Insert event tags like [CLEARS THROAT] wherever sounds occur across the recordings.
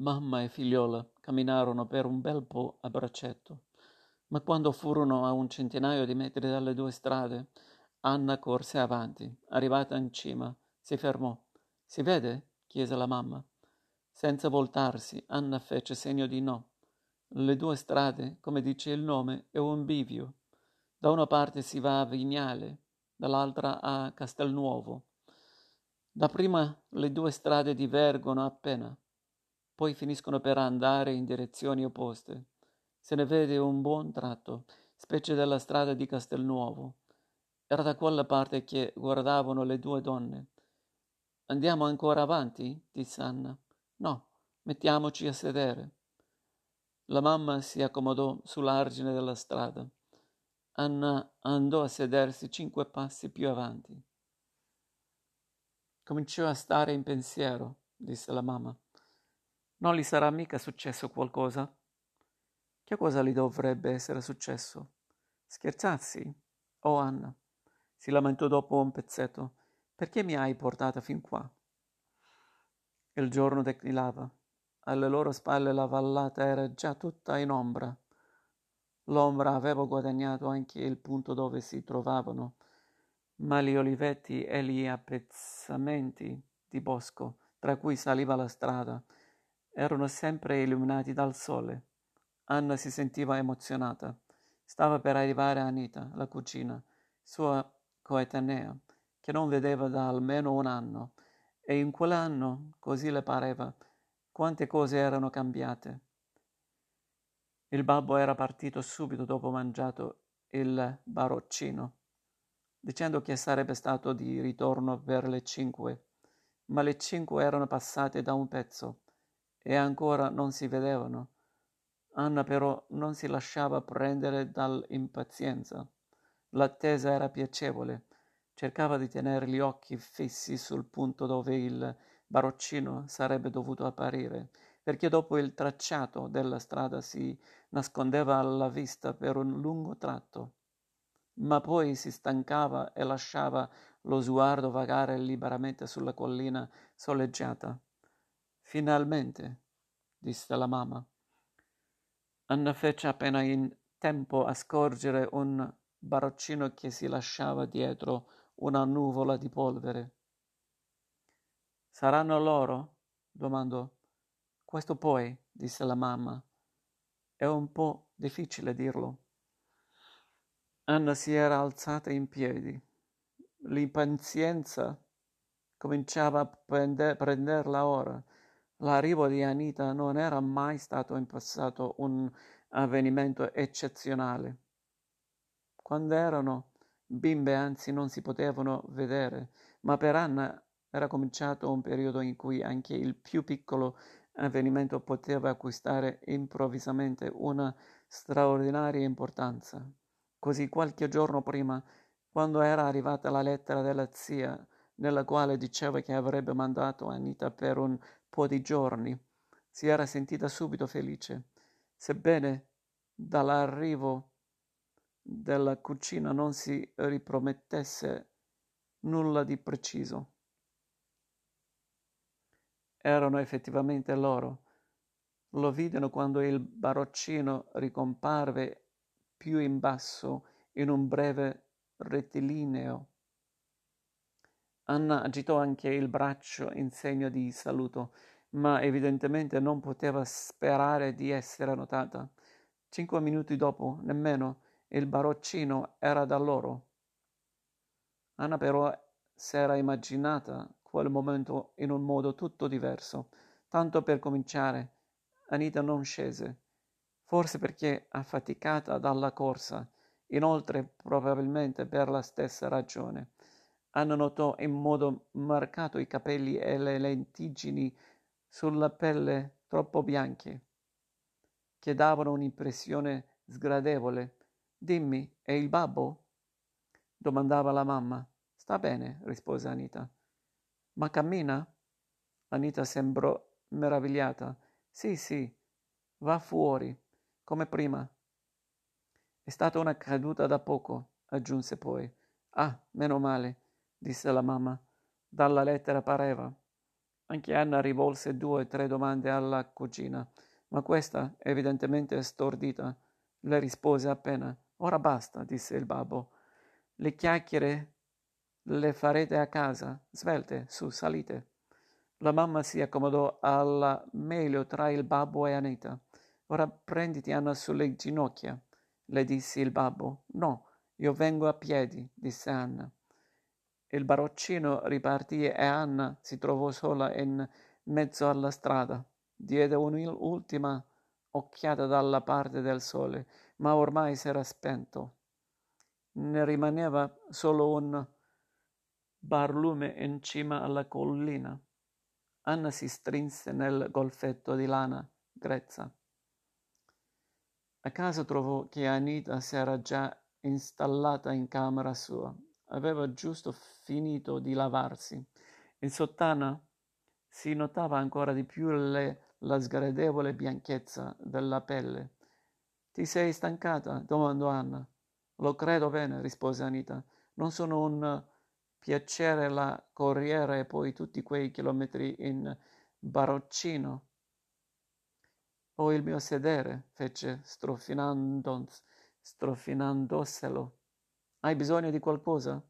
Mamma e figliola camminarono per un bel po' a braccetto, ma quando furono a un centinaio di metri dalle due strade, Anna corse avanti. Arrivata in cima, si fermò. Si vede? chiese la mamma. Senza voltarsi, Anna fece segno di no. Le due strade, come dice il nome, è un bivio. Da una parte si va a Vignale, dall'altra a Castelnuovo. Dapprima le due strade divergono appena, poi finiscono per andare in direzioni opposte. Se ne vede un buon tratto, specie della strada di Castelnuovo. Era da quella parte che guardavano le due donne. Andiamo ancora avanti? disse Anna. No, mettiamoci a sedere. La mamma si accomodò sull'argine della strada. Anna andò a sedersi cinque passi più avanti. Cominciò a stare in pensiero, disse la mamma. Non gli sarà mica successo qualcosa? Che cosa gli dovrebbe essere successo? Scherzazzi? Oh Anna, si lamentò dopo un pezzetto, perché mi hai portata fin qua? Il giorno declinava. Alle loro spalle la vallata era già tutta in ombra. L'ombra aveva guadagnato anche il punto dove si trovavano, ma gli olivetti e gli appezzamenti di bosco, tra cui saliva la strada, erano sempre illuminati dal sole. Anna si sentiva emozionata. Stava per arrivare Anita, la cugina, sua coetanea, che non vedeva da almeno un anno, e in quell'anno, così le pareva, quante cose erano cambiate. Il babbo era partito subito dopo mangiato il baroccino, dicendo che sarebbe stato di ritorno per le cinque, ma le cinque erano passate da un pezzo e ancora non si vedevano. Anna però non si lasciava prendere dall'impazienza. L'attesa era piacevole. Cercava di tenere gli occhi fissi sul punto dove il baroccino sarebbe dovuto apparire, perché dopo il tracciato della strada si nascondeva alla vista per un lungo tratto. Ma poi si stancava e lasciava lo sguardo vagare liberamente sulla collina soleggiata. Finalmente, disse la mamma. Anna fece appena in tempo a scorgere un baroccino che si lasciava dietro una nuvola di polvere. Saranno loro? domandò. Questo poi, disse la mamma. È un po' difficile dirlo. Anna si era alzata in piedi. L'impazienza cominciava a prender- prenderla ora. L'arrivo di Anita non era mai stato in passato un avvenimento eccezionale. Quando erano bimbe anzi non si potevano vedere, ma per Anna era cominciato un periodo in cui anche il più piccolo avvenimento poteva acquistare improvvisamente una straordinaria importanza. Così qualche giorno prima, quando era arrivata la lettera della zia, nella quale diceva che avrebbe mandato Anita per un po' di giorni, si era sentita subito felice, sebbene dall'arrivo della cucina non si ripromettesse nulla di preciso. Erano effettivamente loro. Lo videro quando il baroccino ricomparve più in basso in un breve rettilineo. Anna agitò anche il braccio in segno di saluto, ma evidentemente non poteva sperare di essere notata. Cinque minuti dopo, nemmeno, il baroccino era da loro. Anna però s'era immaginata quel momento in un modo tutto diverso. Tanto per cominciare, Anita non scese, forse perché affaticata dalla corsa, inoltre probabilmente per la stessa ragione. Anna notò in modo marcato i capelli e le lentiggini sulla pelle troppo bianche, che davano un'impressione sgradevole Dimmi, è il babbo? domandava la mamma. Sta bene, rispose Anita. Ma cammina? Anita sembrò meravigliata. Sì, sì, va fuori, come prima. È stata una caduta da poco, aggiunse poi. Ah, meno male, disse la mamma. Dalla lettera pareva. Anche Anna rivolse due o tre domande alla cugina, ma questa, evidentemente stordita, le rispose appena. Ora basta, disse il babbo. Le chiacchiere le farete a casa. Svelte, su, salite. La mamma si accomodò alla meglio tra il babbo e Anita. Ora prenditi Anna sulle ginocchia, le disse il babbo. No, io vengo a piedi, disse Anna. Il baroccino ripartì e Anna si trovò sola in mezzo alla strada. Diede un'ultima occhiata dalla parte del sole, ma ormai s'era spento. Ne rimaneva solo un barlume in cima alla collina. Anna si strinse nel golfetto di lana grezza. A casa trovò che Anita s'era già installata in camera sua. Aveva giusto finito di lavarsi. In sottana si notava ancora di più le, la sgradevole bianchezza della pelle. Ti sei stancata? domandò Anna. Lo credo bene, rispose Anita. Non sono un piacere la corriera e poi tutti quei chilometri in baroccino. O il mio sedere, fece strofinandoselo. Hai bisogno di qualcosa?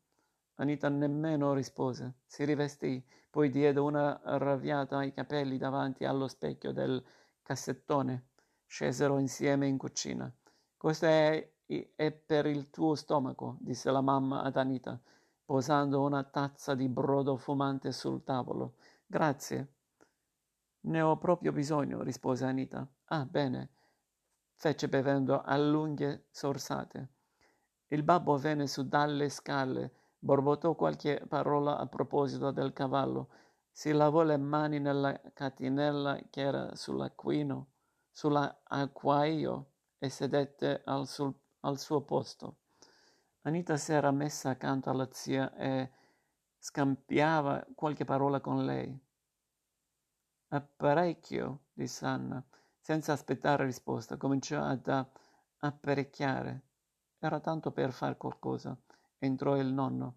Anita nemmeno rispose. Si rivestì, poi diede una ravviata ai capelli davanti allo specchio del cassettone. Scesero insieme in cucina. Questo è, è per il tuo stomaco, disse la mamma ad Anita posando una tazza di brodo fumante sul tavolo. Grazie. Ne ho proprio bisogno, rispose Anita. Ah, bene, fece bevendo a lunghe sorsate. Il babbo venne su dalle scale, borbottò qualche parola a proposito del cavallo, si lavò le mani nella catinella che era sull'acquino, sull'acquaio e sedette al, sul, al suo posto. Anita si era messa accanto alla zia e scambiava qualche parola con lei. Apparecchio, disse Anna, senza aspettare risposta, cominciò ad apparecchiare. Era tanto per far qualcosa. Entrò il nonno.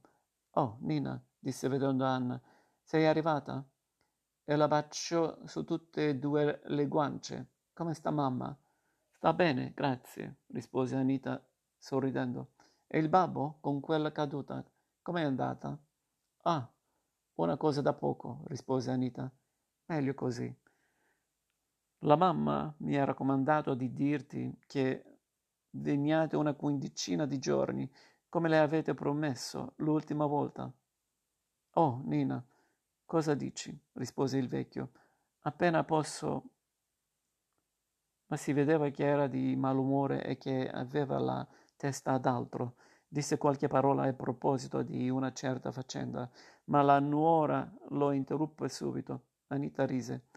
Oh, Nina, disse vedendo Anna, sei arrivata? E la baciò su tutte e due le guance. Come sta mamma? Sta bene, grazie, rispose Anita sorridendo. E il babbo, con quella caduta, com'è andata? Ah, una cosa da poco, rispose Anita. Meglio così. La mamma mi ha raccomandato di dirti che veniate una quindicina di giorni, come le avete promesso l'ultima volta. Oh, Nina, cosa dici? rispose il vecchio. Appena posso. Ma si vedeva che era di malumore e che aveva la testa ad altro. Disse qualche parola a proposito di una certa faccenda, ma la nuora lo interruppe subito. Anita rise.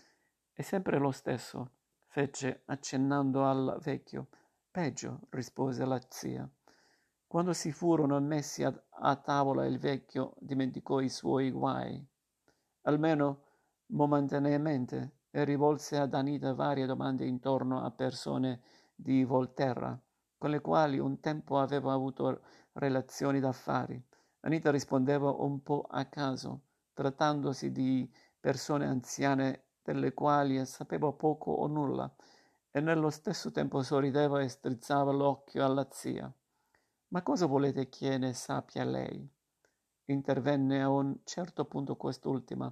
È sempre lo stesso, fece accennando al vecchio. Peggio, rispose la zia. Quando si furono messi a, a tavola il vecchio dimenticò i suoi guai, almeno momentaneamente, e rivolse ad Anita varie domande intorno a persone di Volterra con le quali un tempo aveva avuto relazioni d'affari. Anita rispondeva un po' a caso, trattandosi di persone anziane delle quali sapeva poco o nulla, e nello stesso tempo sorrideva e strizzava l'occhio alla zia. Ma cosa volete che ne sappia lei? Intervenne a un certo punto quest'ultima.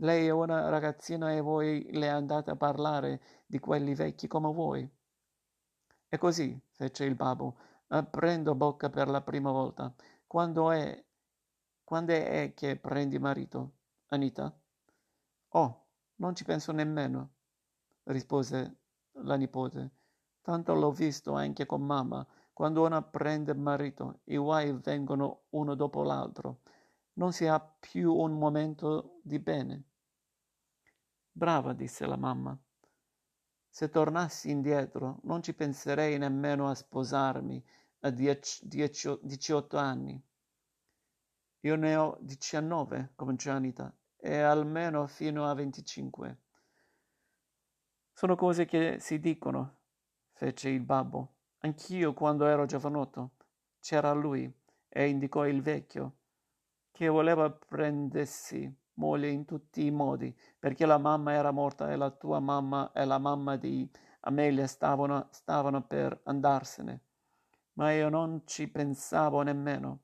Lei è una ragazzina e voi le andate a parlare di quelli vecchi come voi. E così, fece il babbo, aprendo bocca per la prima volta. Quando è, quando è che prendi marito, Anita? Oh, non ci penso nemmeno, rispose la nipote. Tanto l'ho visto anche con mamma. Quando una prende marito, i guai vengono uno dopo l'altro. Non si ha più un momento di bene. Brava, disse la mamma. Se tornassi indietro, non ci penserei nemmeno a sposarmi a 18 anni. Io ne ho 19, cominciò Anita, e almeno fino a 25. Sono cose che si dicono, fece il babbo. Anch'io, quando ero giovanotto, c'era lui, e indicò il vecchio, che voleva prendessi moglie in tutti i modi, perché la mamma era morta e la tua mamma e la mamma di Amelia stavano, stavano per andarsene. Ma io non ci pensavo nemmeno.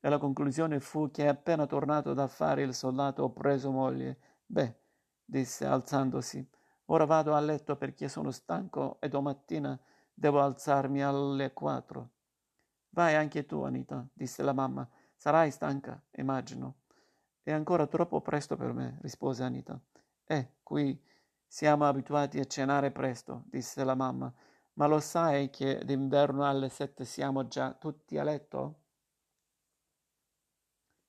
E la conclusione fu che appena tornato da fare il soldato ho preso moglie. Beh, disse alzandosi, ora vado a letto perché sono stanco e domattina devo alzarmi alle quattro. Vai anche tu, Anita, disse la mamma. Sarai stanca, immagino. È ancora troppo presto per me, rispose Anita. Eh, qui siamo abituati a cenare presto, disse la mamma. Ma lo sai che d'inverno alle sette siamo già tutti a letto?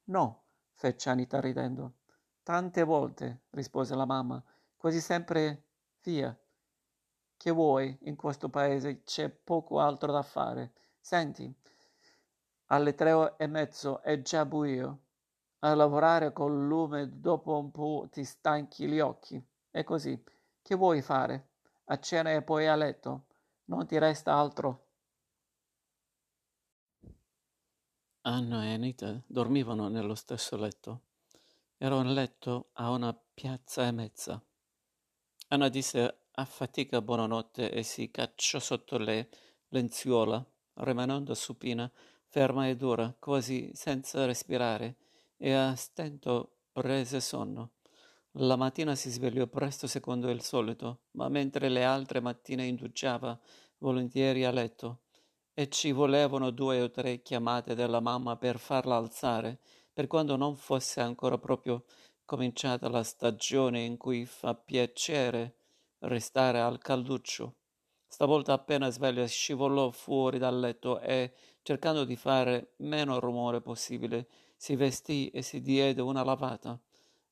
No, fece Anita ridendo. Tante volte, rispose la mamma, quasi sempre via. Che vuoi, in questo paese c'è poco altro da fare. Senti, alle tre e mezzo è già buio. A lavorare col lume dopo un po' ti stanchi gli occhi. E così, che vuoi fare? A cena e poi a letto? Non ti resta altro? Anna e Anita dormivano nello stesso letto. Era un letto a una piazza e mezza. Anna disse a fatica buonanotte e si cacciò sotto le lenzuola, rimanendo supina, ferma e dura, quasi senza respirare, e a stento prese sonno. La mattina si svegliò presto secondo il solito, ma mentre le altre mattine indugiava volentieri a letto e ci volevano due o tre chiamate della mamma per farla alzare, per quando non fosse ancora proprio cominciata la stagione in cui fa piacere restare al calduccio. Stavolta appena sveglia scivolò fuori dal letto e, cercando di fare meno rumore possibile, si vestì e si diede una lavata.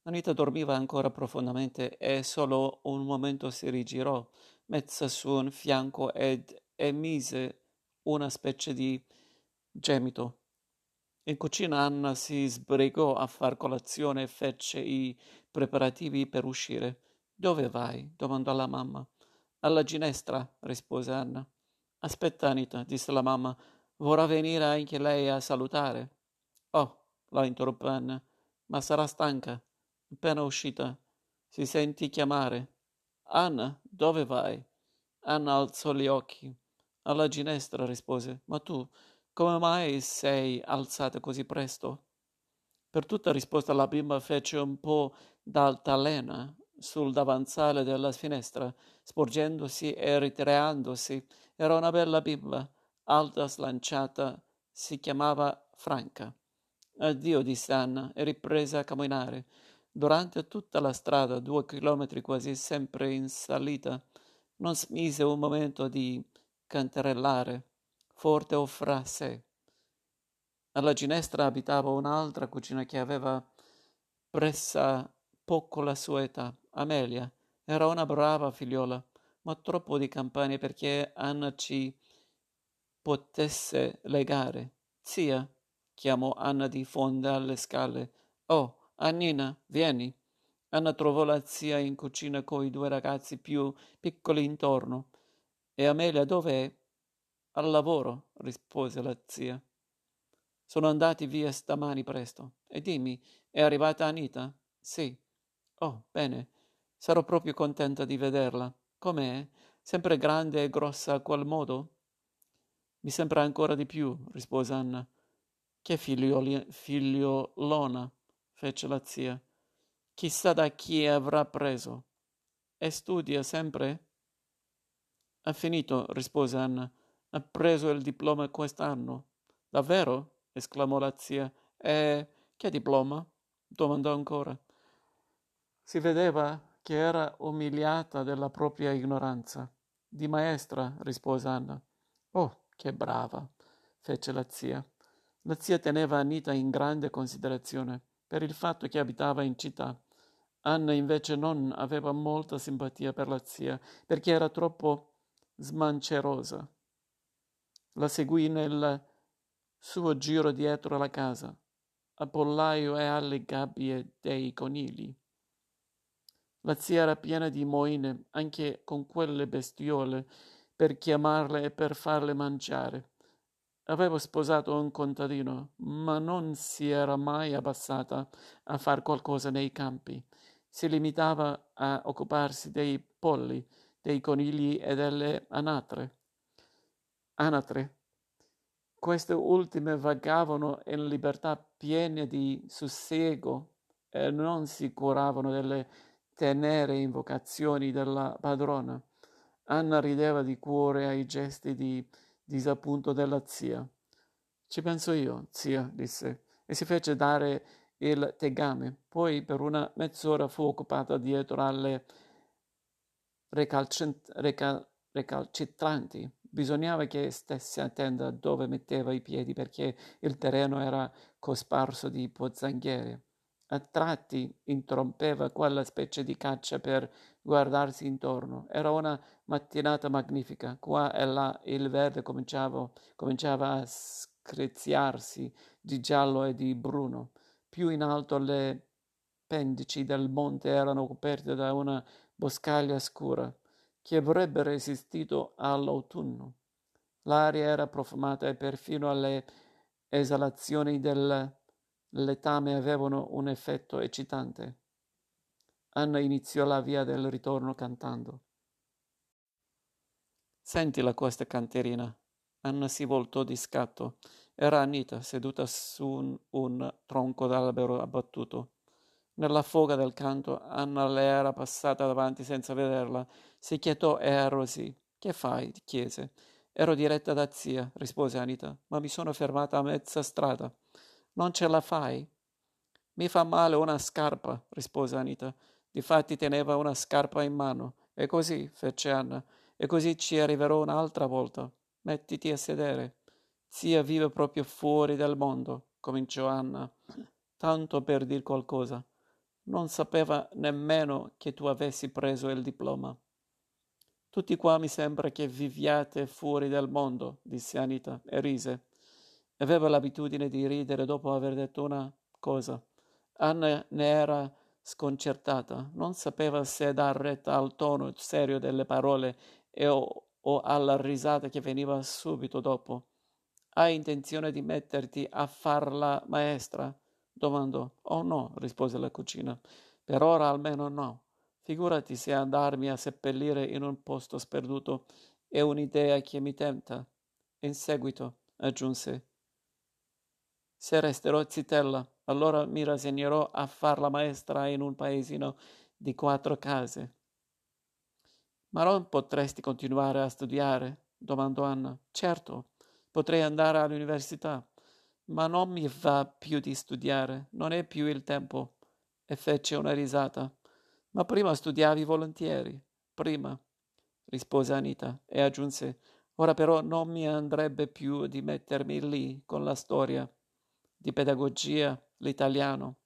Anita dormiva ancora profondamente e solo un momento si rigirò, mezza su un fianco ed emise una specie di gemito. In cucina Anna si sbrigò a far colazione e fece i preparativi per uscire. Dove vai? domandò la mamma. Alla ginestra, rispose Anna. Aspetta, Anita, disse la mamma. Vorrà venire anche lei a salutare? Oh, la interruppe Anna, ma sarà stanca. Appena uscita. Si senti chiamare. Anna, dove vai? Anna alzò gli occhi. Alla ginestra rispose. Ma tu, come mai sei alzata così presto? Per tutta risposta la bimba fece un po' d'altalena sul davanzale della finestra, sporgendosi e ritirandosi. Era una bella bimba, alta, slanciata, si chiamava Franca. Addio, disse Anna, e riprese a camminare. Durante tutta la strada, due chilometri quasi sempre in salita, non smise un momento di cantarellare, forte o fra sé. Alla ginestra abitava un'altra cucina che aveva pressa poco la sua età, Amelia. Era una brava figliola, ma troppo di campagna perché Anna ci potesse legare. Zia, chiamò Anna di fonda alle scale. Oh, Annina, vieni. Anna trovò la zia in cucina coi due ragazzi più piccoli intorno. E Amelia dov'è? Al lavoro, rispose la zia. Sono andati via stamani presto. E dimmi, è arrivata Anita? Sì. Oh, bene. Sarò proprio contenta di vederla. Com'è? Sempre grande e grossa a qual modo? Mi sembra ancora di più, rispose Anna. Che figlioli- figliolona, fece la zia. Chissà da chi avrà preso. E studia sempre? Ha finito, rispose Anna. Ha preso il diploma quest'anno. Davvero? esclamò la zia. E che diploma? domandò ancora. Si vedeva che era umiliata della propria ignoranza. Di maestra, rispose Anna. Oh, che brava, fece la zia. La zia teneva Anita in grande considerazione per il fatto che abitava in città. Anna invece non aveva molta simpatia per la zia perché era troppo smancerosa. La seguì nel suo giro dietro la casa, al pollaio e alle gabbie dei conigli. La zia era piena di moine, anche con quelle bestiole, per chiamarle e per farle mangiare. Avevo sposato un contadino, ma non si era mai abbassata a far qualcosa nei campi. Si limitava a occuparsi dei polli, dei conigli e delle anatre. Anatre. Queste ultime vagavano in libertà piene di sussiego e non si curavano delle tenere invocazioni della padrona. Anna rideva di cuore ai gesti di disappunto della zia. Ci penso io, zia, disse, e si fece dare il tegame. Poi per una mezz'ora fu occupata dietro alle recalcent- recal- recalcitranti. Bisognava che stesse attenta dove metteva i piedi perché il terreno era cosparso di pozzanghiere. A tratti interrompeva quella specie di caccia per guardarsi intorno. Era una mattinata magnifica. Qua e là il verde cominciava, cominciava a screziarsi di giallo e di bruno. Più in alto le pendici del monte erano coperte da una boscaglia scura che avrebbe resistito all'autunno. L'aria era profumata e perfino le esalazioni del letame avevano un effetto eccitante. Anna iniziò la via del ritorno cantando. Sentila questa canterina. Anna si voltò di scatto. Era Anita, seduta su un, un tronco d'albero abbattuto. Nella foga del canto Anna le era passata davanti senza vederla. Si quietò e arrosì. Che fai? chiese. Ero diretta da zia, rispose Anita, ma mi sono fermata a mezza strada. Non ce la fai? Mi fa male una scarpa, rispose Anita. Difatti teneva una scarpa in mano. E così, fece Anna, e così ci arriverò un'altra volta. Mettiti a sedere. Zia vive proprio fuori del mondo, cominciò Anna, [CLEARS THROAT] tanto per dir qualcosa. Non sapeva nemmeno che tu avessi preso il diploma. Tutti qua mi sembra che viviate fuori del mondo, disse Anita e rise. Aveva l'abitudine di ridere dopo aver detto una cosa. Anna ne era sconcertata, non sapeva se dar retta al tono serio delle parole e o, o alla risata che veniva subito dopo. Hai intenzione di metterti a far la maestra? Domandò. Oh no, rispose la cucina. Per ora almeno no. Figurati se andarmi a seppellire in un posto sperduto è un'idea che mi tenta. In seguito, aggiunse, se resterò zitella, allora mi rassegnerò a far la maestra in un paesino di quattro case. Ma non potresti continuare a studiare? domandò Anna. Certo, potrei andare all'università, ma non mi va più di studiare, non è più il tempo. E fece una risata. Ma prima studiavi volentieri. Prima, rispose Anita e aggiunse, ora però non mi andrebbe più di mettermi lì con la storia di pedagogia, l'italiano.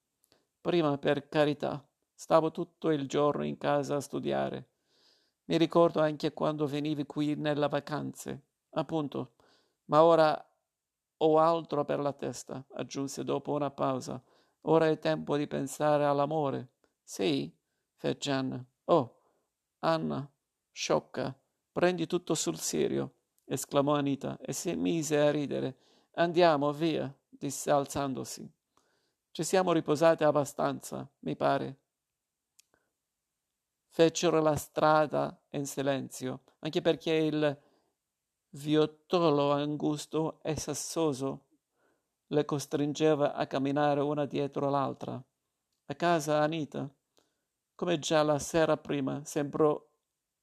Prima, per carità, stavo tutto il giorno in casa a studiare. Mi ricordo anche quando venivi qui nelle vacanze, appunto, ma ora ho altro per la testa, aggiunse dopo una pausa. Ora è tempo di pensare all'amore. Sì, fece Anna. Oh, Anna, sciocca, prendi tutto sul serio, esclamò Anita e si mise a ridere. Andiamo, via disse alzandosi. Ci siamo riposate abbastanza, mi pare. Fecero la strada in silenzio, anche perché il viottolo angusto e sassoso le costringeva a camminare una dietro l'altra. A casa Anita, come già la sera prima, sembrò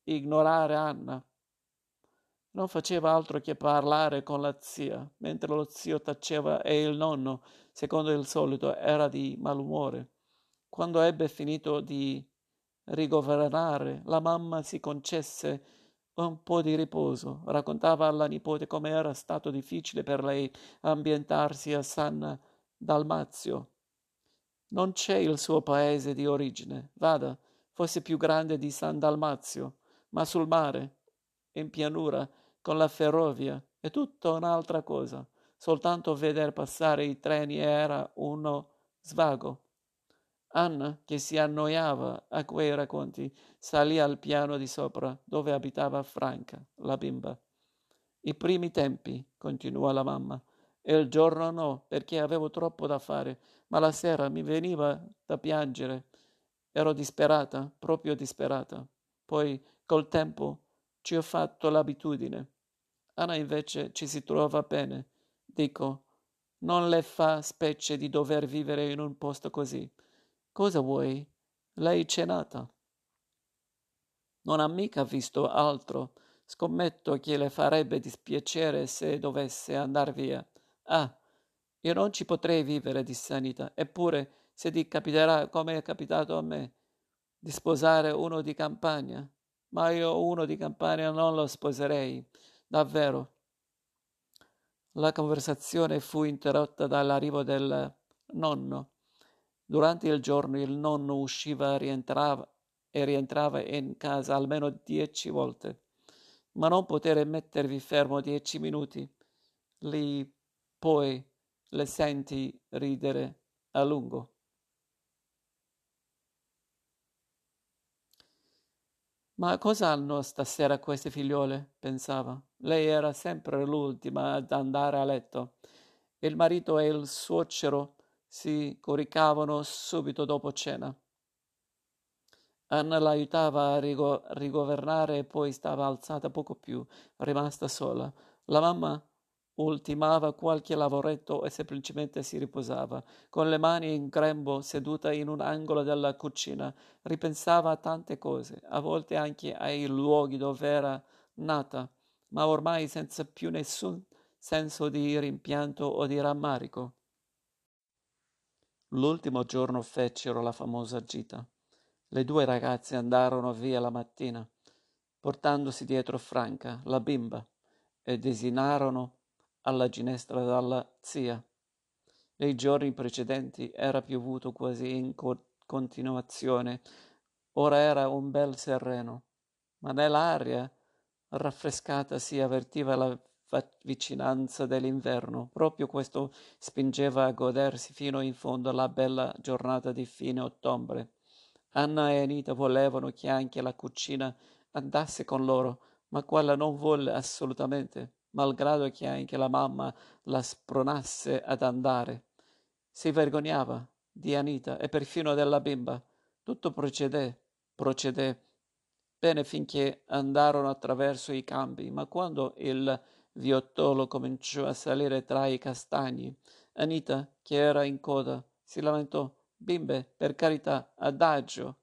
ignorare Anna non faceva altro che parlare con la zia, mentre lo zio taceva e il nonno, secondo il solito, era di malumore. Quando ebbe finito di rigovernare, la mamma si concesse un po' di riposo, raccontava alla nipote come era stato difficile per lei ambientarsi a San Dalmazio. Non c'è il suo paese di origine, vada, fosse più grande di San Dalmazio, ma sul mare, in pianura, con la ferrovia è tutta un'altra cosa. Soltanto veder passare i treni era uno svago. Anna, che si annoiava a quei racconti, salì al piano di sopra, dove abitava Franca, la bimba. I primi tempi, continuò la mamma, e il giorno no, perché avevo troppo da fare, ma la sera mi veniva da piangere. Ero disperata, proprio disperata. Poi, col tempo, ci ho fatto l'abitudine. Anna invece ci si trova bene. Dico, non le fa specie di dover vivere in un posto così. Cosa vuoi? Lei c'è nata. Non ha mica visto altro. Scommetto che le farebbe dispiacere se dovesse andar via. Ah, io non ci potrei vivere, disse Anita. Eppure, se ti capiterà come è capitato a me, di sposare uno di campagna. Ma io uno di campagna non lo sposerei. Davvero. La conversazione fu interrotta dall'arrivo del nonno. Durante il giorno il nonno usciva rientrava, e rientrava in casa almeno dieci volte ma non poter mettervi fermo dieci minuti. Lì poi le senti ridere a lungo. Ma cosa hanno stasera queste figliole? pensava. Lei era sempre l'ultima ad andare a letto. Il marito e il suocero si coricavano subito dopo cena. Anna l'aiutava a rigo- rigovernare e poi stava alzata poco più, rimasta sola. La mamma ultimava qualche lavoretto e semplicemente si riposava, con le mani in grembo, seduta in un angolo della cucina. Ripensava a tante cose, a volte anche ai luoghi dove era nata, ma ormai senza più nessun senso di rimpianto o di rammarico. L'ultimo giorno fecero la famosa gita. Le due ragazze andarono via la mattina, portandosi dietro Franca, la bimba, e desinarono alla ginestra dalla zia. Nei giorni precedenti era piovuto quasi in co- continuazione, ora era un bel sereno, ma nell'aria raffrescata si avvertiva la vicinanza dell'inverno. Proprio questo spingeva a godersi fino in fondo la bella giornata di fine ottobre. Anna e Anita volevano che anche la cucina andasse con loro, ma quella non volle assolutamente, malgrado che anche la mamma la spronasse ad andare. Si vergognava di Anita e perfino della bimba. Tutto procedé, procedé bene finché andarono attraverso i campi, ma quando il viottolo cominciò a salire tra i castagni, Anita, che era in coda, si lamentò Bimbe, per carità, adagio.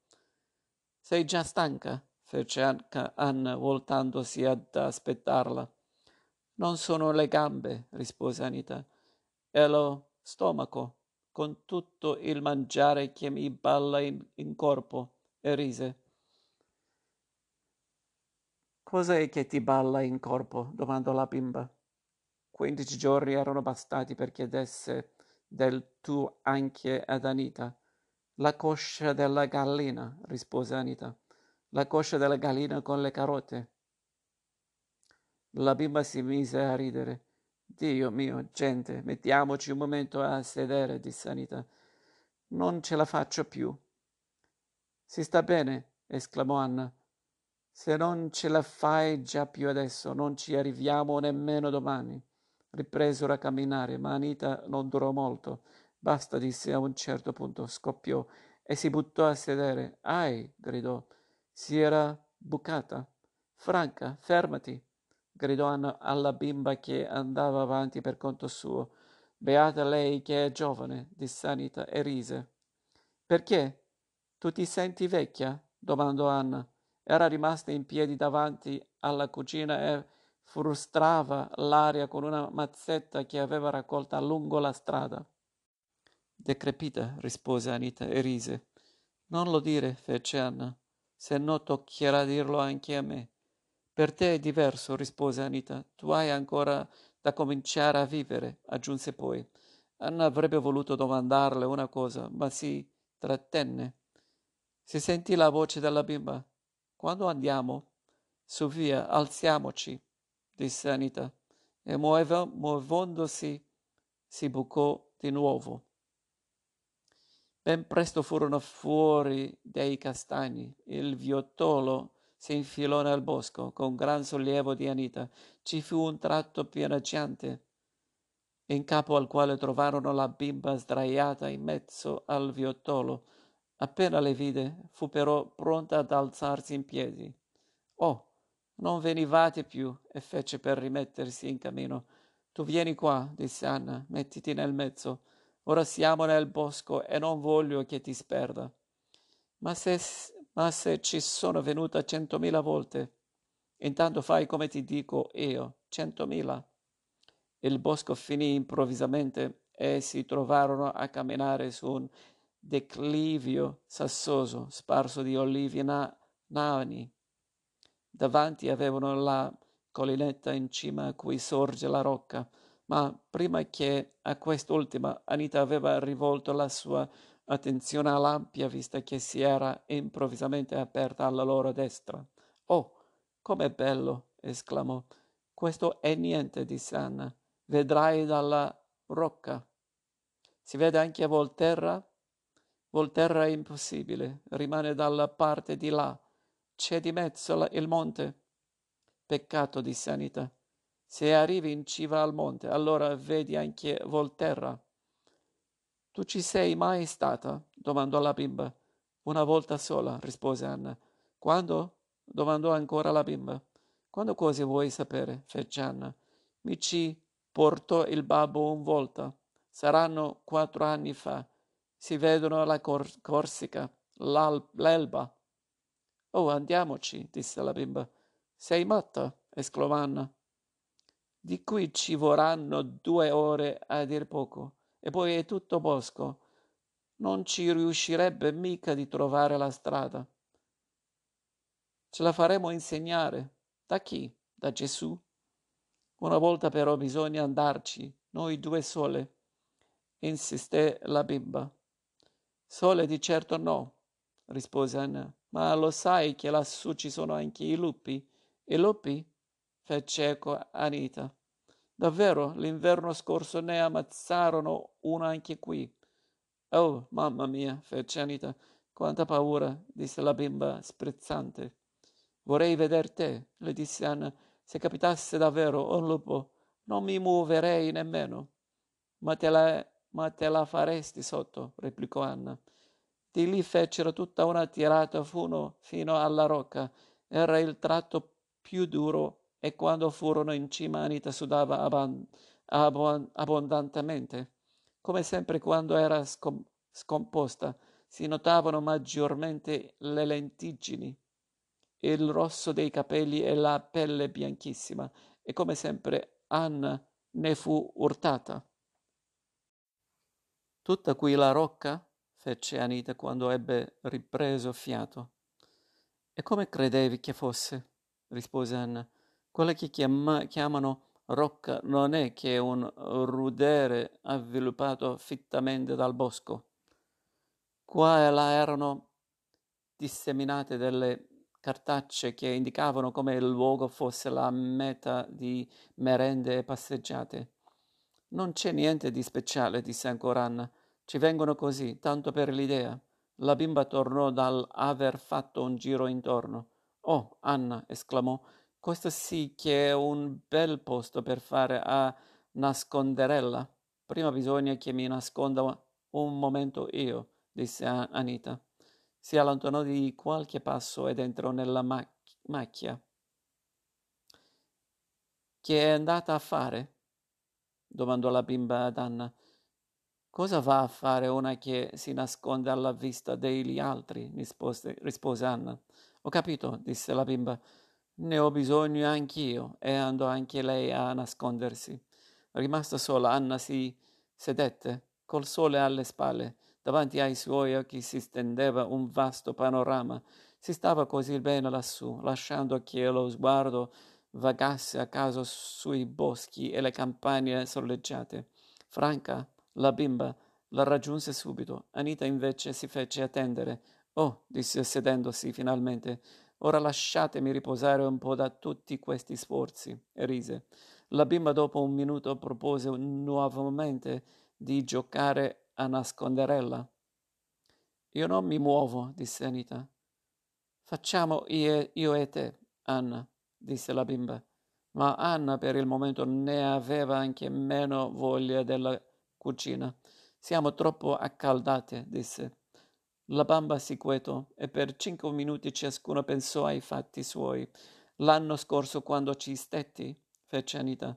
Sei già stanca? fece Anna voltandosi ad aspettarla. Non sono le gambe, rispose Anita. È lo stomaco, con tutto il mangiare che mi balla in, in corpo, e rise. Cos'è che ti balla in corpo? domandò la bimba. Quindici giorni erano bastati per chiedesse del tu anche ad Anita. La coscia della gallina, rispose Anita. La coscia della gallina con le carote. La bimba si mise a ridere. Dio mio, gente, mettiamoci un momento a sedere, disse Anita. Non ce la faccio più. Si sta bene, esclamò Anna. Se non ce la fai già più adesso, non ci arriviamo nemmeno domani. Ripresero a camminare, ma Anita non durò molto. Basta, disse a un certo punto, scoppiò e si buttò a sedere. Ai, gridò. Si era bucata. Franca, fermati, gridò Anna alla bimba che andava avanti per conto suo. Beata lei che è giovane, disse Anita e rise. Perché? Tu ti senti vecchia? domandò Anna. Era rimasta in piedi davanti alla cucina e frustrava l'aria con una mazzetta che aveva raccolta lungo la strada. Decrepita, rispose Anita e rise. Non lo dire, fece Anna, se no toccherà dirlo anche a me. Per te è diverso, rispose Anita. Tu hai ancora da cominciare a vivere, aggiunse poi. Anna avrebbe voluto domandarle una cosa, ma si trattenne. Si sentì la voce della bimba. Quando andiamo? Su via, alziamoci disse Anita, e muove, muovendosi si bucò di nuovo. Ben presto furono fuori dei castagni. Il viottolo si infilò nel bosco con gran sollievo di Anita. Ci fu un tratto pianeggiante in capo al quale trovarono la bimba sdraiata in mezzo al viottolo. Appena le vide, fu però pronta ad alzarsi in piedi. Oh, non venivate più, e fece per rimettersi in cammino. Tu vieni qua, disse Anna, mettiti nel mezzo. Ora siamo nel bosco e non voglio che ti sperda. Ma se, ma se ci sono venuta centomila volte, intanto fai come ti dico io, centomila. Il bosco finì improvvisamente e si trovarono a camminare su un declivio sassoso, sparso di olivi na- nani. Davanti avevano la collinetta in cima a cui sorge la rocca, ma prima che a quest'ultima Anita aveva rivolto la sua attenzione all'ampia vista che si era improvvisamente aperta alla loro destra. Oh, com'è bello! esclamò. Questo è niente, disse Anna. Vedrai dalla rocca. Si vede anche Volterra? Volterra è impossibile, rimane dalla parte di là. C'è di mezzo il monte. Peccato, disse Anita. Se arrivi in cima al monte, allora vedi anche Volterra. Tu ci sei mai stata? domandò la bimba. Una volta sola, rispose Anna. Quando? domandò ancora la bimba. Quando cosa vuoi sapere? fece Anna. Mi ci portò il babbo un volta. Saranno quattro anni fa. Si vedono la Cor- Corsica, l'Elba. Oh, andiamoci, disse la bimba. Sei matta? esclamò Anna. Di qui ci vorranno due ore a dir poco, e poi è tutto bosco. Non ci riuscirebbe mica di trovare la strada. Ce la faremo insegnare. Da chi? Da Gesù? Una volta però bisogna andarci, noi due sole, insisté la bimba. Sole di certo no, rispose Anna, ma lo sai che lassù ci sono anche i lupi? I lupi? fece eco Anita. Davvero, l'inverno scorso ne ammazzarono uno anche qui. Oh, mamma mia, fece Anita. Quanta paura, disse la bimba sprezzante. Vorrei veder te, le disse Anna. Se capitasse davvero un lupo, non mi muoverei nemmeno. Ma te la, ma te la faresti sotto, replicò Anna. Di lì fecero tutta una tirata funo fino alla rocca. Era il tratto più duro e quando furono in cima Anita sudava aban- abbon- abbondantemente. Come sempre quando era scom- scomposta si notavano maggiormente le lentiggini, il rosso dei capelli e la pelle bianchissima, e come sempre Anna ne fu urtata. Tutta qui la rocca? fece Anita quando ebbe ripreso fiato. E come credevi che fosse? rispose Anna. Quella che chiama, chiamano rocca non è che un rudere avviluppato fittamente dal bosco. Qua e là erano disseminate delle cartacce che indicavano come il luogo fosse la meta di merende e passeggiate. Non c'è niente di speciale, disse ancora Anna. Ci vengono così, tanto per l'idea. La bimba tornò dal aver fatto un giro intorno. Oh, Anna, esclamò, questo sì che è un bel posto per fare a nasconderella. Prima bisogna che mi nasconda un momento io, disse Anita. Si allontanò di qualche passo ed entrò nella mac- macchia. Che è andata a fare? Domandò la bimba ad Anna. Cosa va a fare una che si nasconde alla vista degli altri? rispose, rispose Anna. Ho capito, disse la bimba. Ne ho bisogno anch'io e andò anche lei a nascondersi. Rimasta sola, Anna si sedette, col sole alle spalle. Davanti ai suoi occhi si stendeva un vasto panorama. Si stava così bene lassù, lasciando che lo sguardo vagasse a caso sui boschi e le campagne soleggiate. Franca, la bimba, la raggiunse subito. Anita invece si fece attendere. Oh, disse sedendosi finalmente, Ora lasciatemi riposare un po' da tutti questi sforzi. E rise. La bimba dopo un minuto propose nuovamente di giocare a nasconderella. Io non mi muovo, disse Anita. Facciamo io, io e te, Anna, disse la bimba. Ma Anna per il momento ne aveva anche meno voglia della cucina. Siamo troppo accaldate, disse. La bamba si quetò e per cinque minuti ciascuno pensò ai fatti suoi. L'anno scorso quando ci stetti? fece Anita.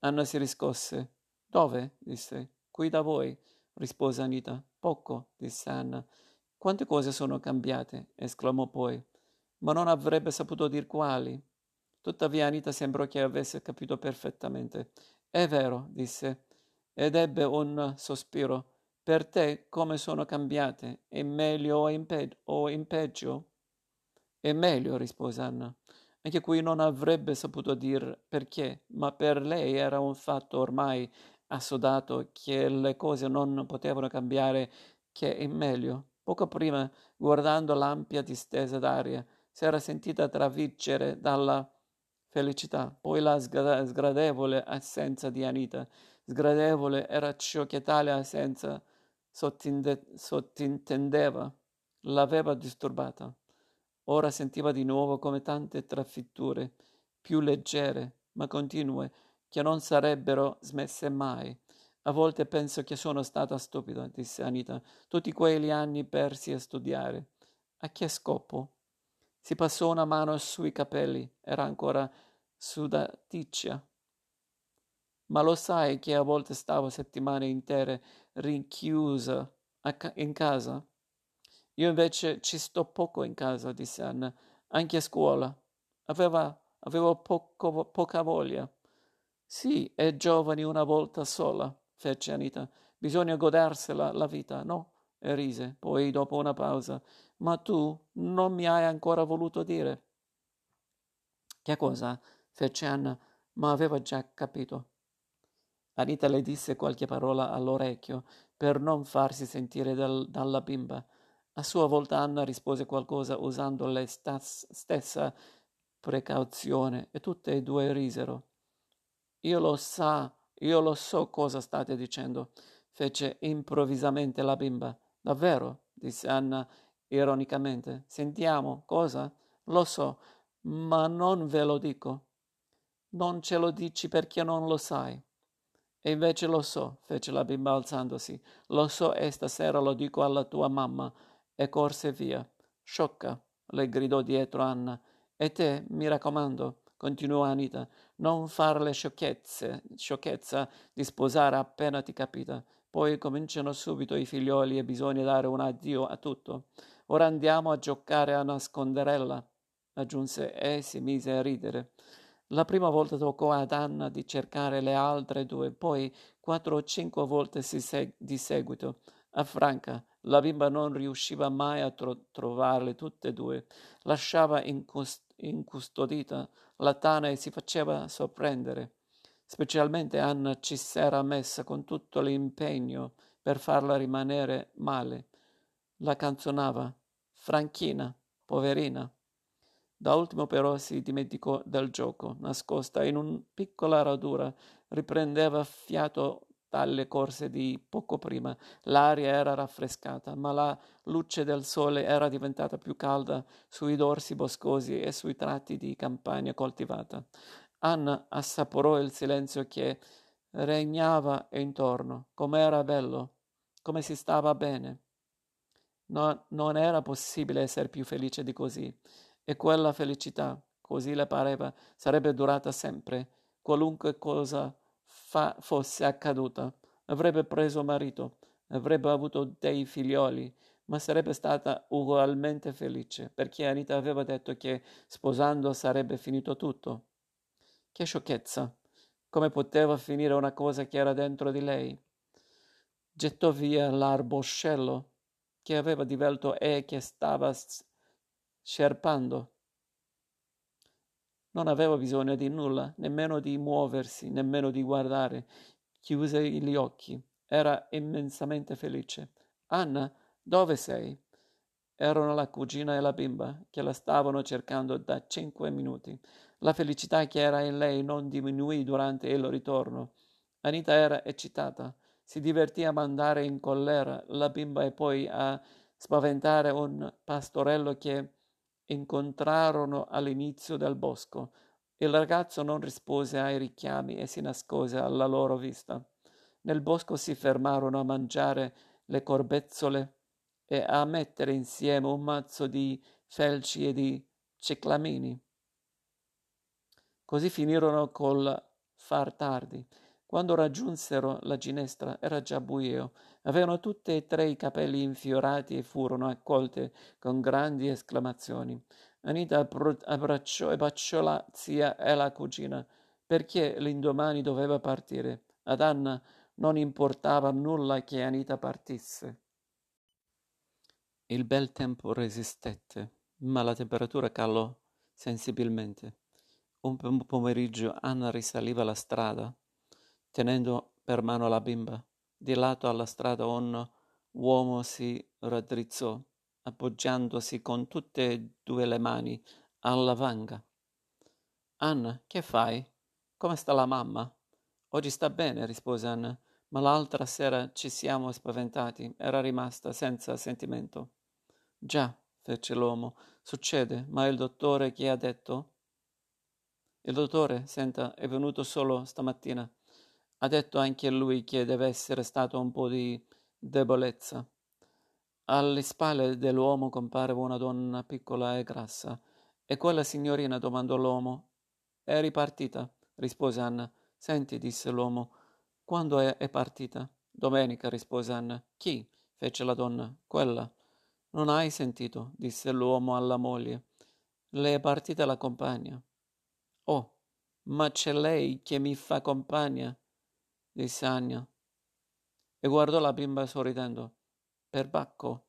Anna si riscosse. Dove? disse. Qui da voi, rispose Anita. Poco, disse Anna. Quante cose sono cambiate? esclamò poi. Ma non avrebbe saputo dir quali. Tuttavia Anita sembrò che avesse capito perfettamente. È vero, disse, ed ebbe un sospiro. Per te come sono cambiate? È meglio o in, pe- o in peggio? È meglio, rispose Anna. Anche qui non avrebbe saputo dir perché, ma per lei era un fatto ormai assodato che le cose non potevano cambiare che in meglio. Poco prima, guardando l'ampia distesa d'aria, si era sentita traviggere dalla felicità, poi la sgradevole assenza di Anita. Sgradevole era ciò che tale assenza sottinde- sottintendeva, l'aveva disturbata. Ora sentiva di nuovo come tante trafitture, più leggere, ma continue, che non sarebbero smesse mai. A volte penso che sono stata stupida, disse Anita, tutti quegli anni persi a studiare. A che scopo? Si passò una mano sui capelli, era ancora sudaticcia. Ma lo sai che a volte stavo settimane intere rinchiusa in casa? Io invece ci sto poco in casa, disse Anna, anche a scuola. Aveva, avevo poco, poca voglia. Sì, è giovani una volta sola, fece Anita. Bisogna godersela la vita, no? E rise. Poi, dopo una pausa, ma tu non mi hai ancora voluto dire. Che cosa? fece Anna, ma aveva già capito. Anita le disse qualche parola all'orecchio per non farsi sentire dal, dalla bimba. A sua volta Anna rispose qualcosa usando la stessa precauzione e tutte e due risero. Io lo sa, io lo so cosa state dicendo, fece improvvisamente la bimba. Davvero? disse Anna ironicamente. Sentiamo, cosa? Lo so, ma non ve lo dico. Non ce lo dici perché non lo sai. E invece lo so, fece la bimba alzandosi. Lo so e stasera lo dico alla tua mamma e corse via. Sciocca, le gridò dietro Anna. E te, mi raccomando, continuò Anita, non far le sciocchezze, sciocchezza di sposare appena ti capita. Poi cominciano subito i figlioli e bisogna dare un addio a tutto. Ora andiamo a giocare a nasconderella, aggiunse e si mise a ridere. La prima volta toccò ad Anna di cercare le altre due, poi quattro o cinque volte di seguito. A Franca la bimba non riusciva mai a tro- trovarle tutte e due, lasciava incust- incustodita la tana e si faceva sorprendere. Specialmente Anna ci s'era messa con tutto l'impegno per farla rimanere male. La canzonava. Franchina, poverina. Da ultimo però si dimenticò del gioco, nascosta in una piccola radura, riprendeva fiato dalle corse di poco prima. L'aria era raffrescata, ma la luce del sole era diventata più calda sui dorsi boscosi e sui tratti di campagna coltivata. Anna assaporò il silenzio che regnava intorno. Com'era bello, come si stava bene. No, non era possibile essere più felice di così. E quella felicità, così le pareva, sarebbe durata sempre, qualunque cosa fa- fosse accaduta. Avrebbe preso marito, avrebbe avuto dei figlioli, ma sarebbe stata ugualmente felice, perché Anita aveva detto che sposando sarebbe finito tutto. Che sciocchezza! Come poteva finire una cosa che era dentro di lei? Gettò via l'arboscello che aveva divelto e che stava scerpando. Non aveva bisogno di nulla, nemmeno di muoversi, nemmeno di guardare. Chiuse gli occhi. Era immensamente felice. Anna, dove sei? Erano la cugina e la bimba che la stavano cercando da cinque minuti. La felicità che era in lei non diminuì durante il ritorno. Anita era eccitata. Si divertì a mandare in collera la bimba e poi a spaventare un pastorello che incontrarono all'inizio del bosco. Il ragazzo non rispose ai richiami e si nascose alla loro vista. Nel bosco si fermarono a mangiare le corbezzole e a mettere insieme un mazzo di felci e di ciclamini. Così finirono col far tardi. Quando raggiunsero la ginestra era già buio. Avevano tutte e tre i capelli infiorati e furono accolte con grandi esclamazioni. Anita abbracciò e baciò la zia e la cugina, perché l'indomani doveva partire. Ad Anna non importava nulla che Anita partisse. Il bel tempo resistette, ma la temperatura calò sensibilmente. Un pomeriggio Anna risaliva la strada, tenendo per mano la bimba. Di lato alla strada un uomo si raddrizzò, appoggiandosi con tutte e due le mani alla vanga. Anna, che fai? Come sta la mamma? Oggi sta bene, rispose Anna, ma l'altra sera ci siamo spaventati, era rimasta senza sentimento. Già, fece l'uomo, succede, ma il dottore che ha detto? Il dottore, senta, è venuto solo stamattina. Ha detto anche lui che deve essere stato un po' di debolezza. Alle spalle dell'uomo comparve una donna piccola e grassa. E quella signorina? domandò l'uomo. È ripartita, rispose Anna. Senti, disse l'uomo, quando è, è partita? Domenica, rispose Anna. Chi? fece la donna. Quella. Non hai sentito, disse l'uomo alla moglie. Le è partita la compagna. Oh, ma c'è lei che mi fa compagna, disse Anya, e guardò la bimba sorridendo. Perbacco,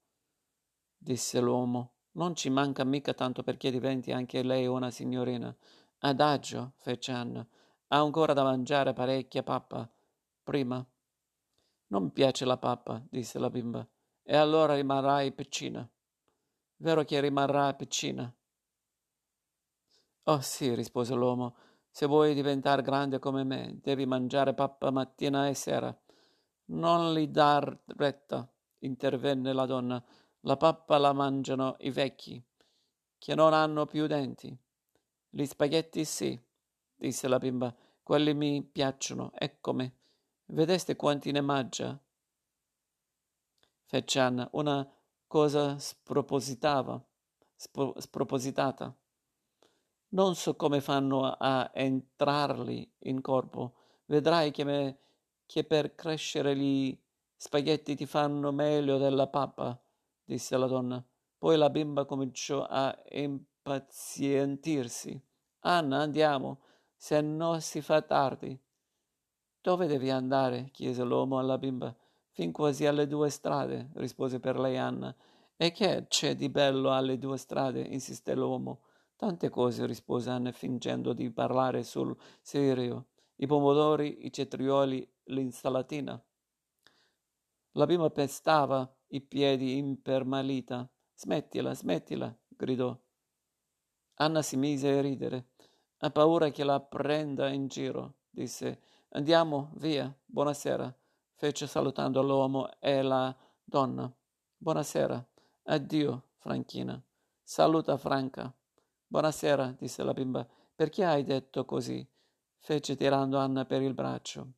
disse l'uomo, non ci manca mica tanto perché diventi anche lei una signorina. Adagio, fece Anna, ha ancora da mangiare parecchia pappa. Prima. Non piace la pappa, disse la bimba, e allora rimarrai piccina. Vero che rimarrà piccina? Oh sì, rispose l'uomo, se vuoi diventare grande come me, devi mangiare pappa mattina e sera. Non li dar retta, intervenne la donna. La pappa la mangiano i vecchi, che non hanno più denti. Gli spaghetti sì, disse la bimba, quelli mi piacciono, eccomi. Vedeste quanti ne mangia? Fece Anna, una cosa spropositava, spro- spropositata. Non so come fanno a entrarli in corpo. Vedrai che, me, che per crescere gli spaghetti ti fanno meglio della pappa, disse la donna. Poi la bimba cominciò a impazientirsi. Anna, andiamo, se no si fa tardi. Dove devi andare? chiese l'uomo alla bimba. Fin quasi alle due strade, rispose per lei Anna. E che c'è di bello alle due strade? insiste l'uomo. Tante cose, rispose Anna fingendo di parlare sul serio. I pomodori, i cetrioli, l'insalatina. La bimba pestava i piedi impermalita. Smettila, smettila, gridò. Anna si mise a ridere. Ha paura che la prenda in giro, disse. Andiamo, via, buonasera, fece salutando l'uomo e la donna. Buonasera, addio, Franchina. Saluta Franca. Buonasera, disse la bimba. Perché hai detto così? fece tirando Anna per il braccio.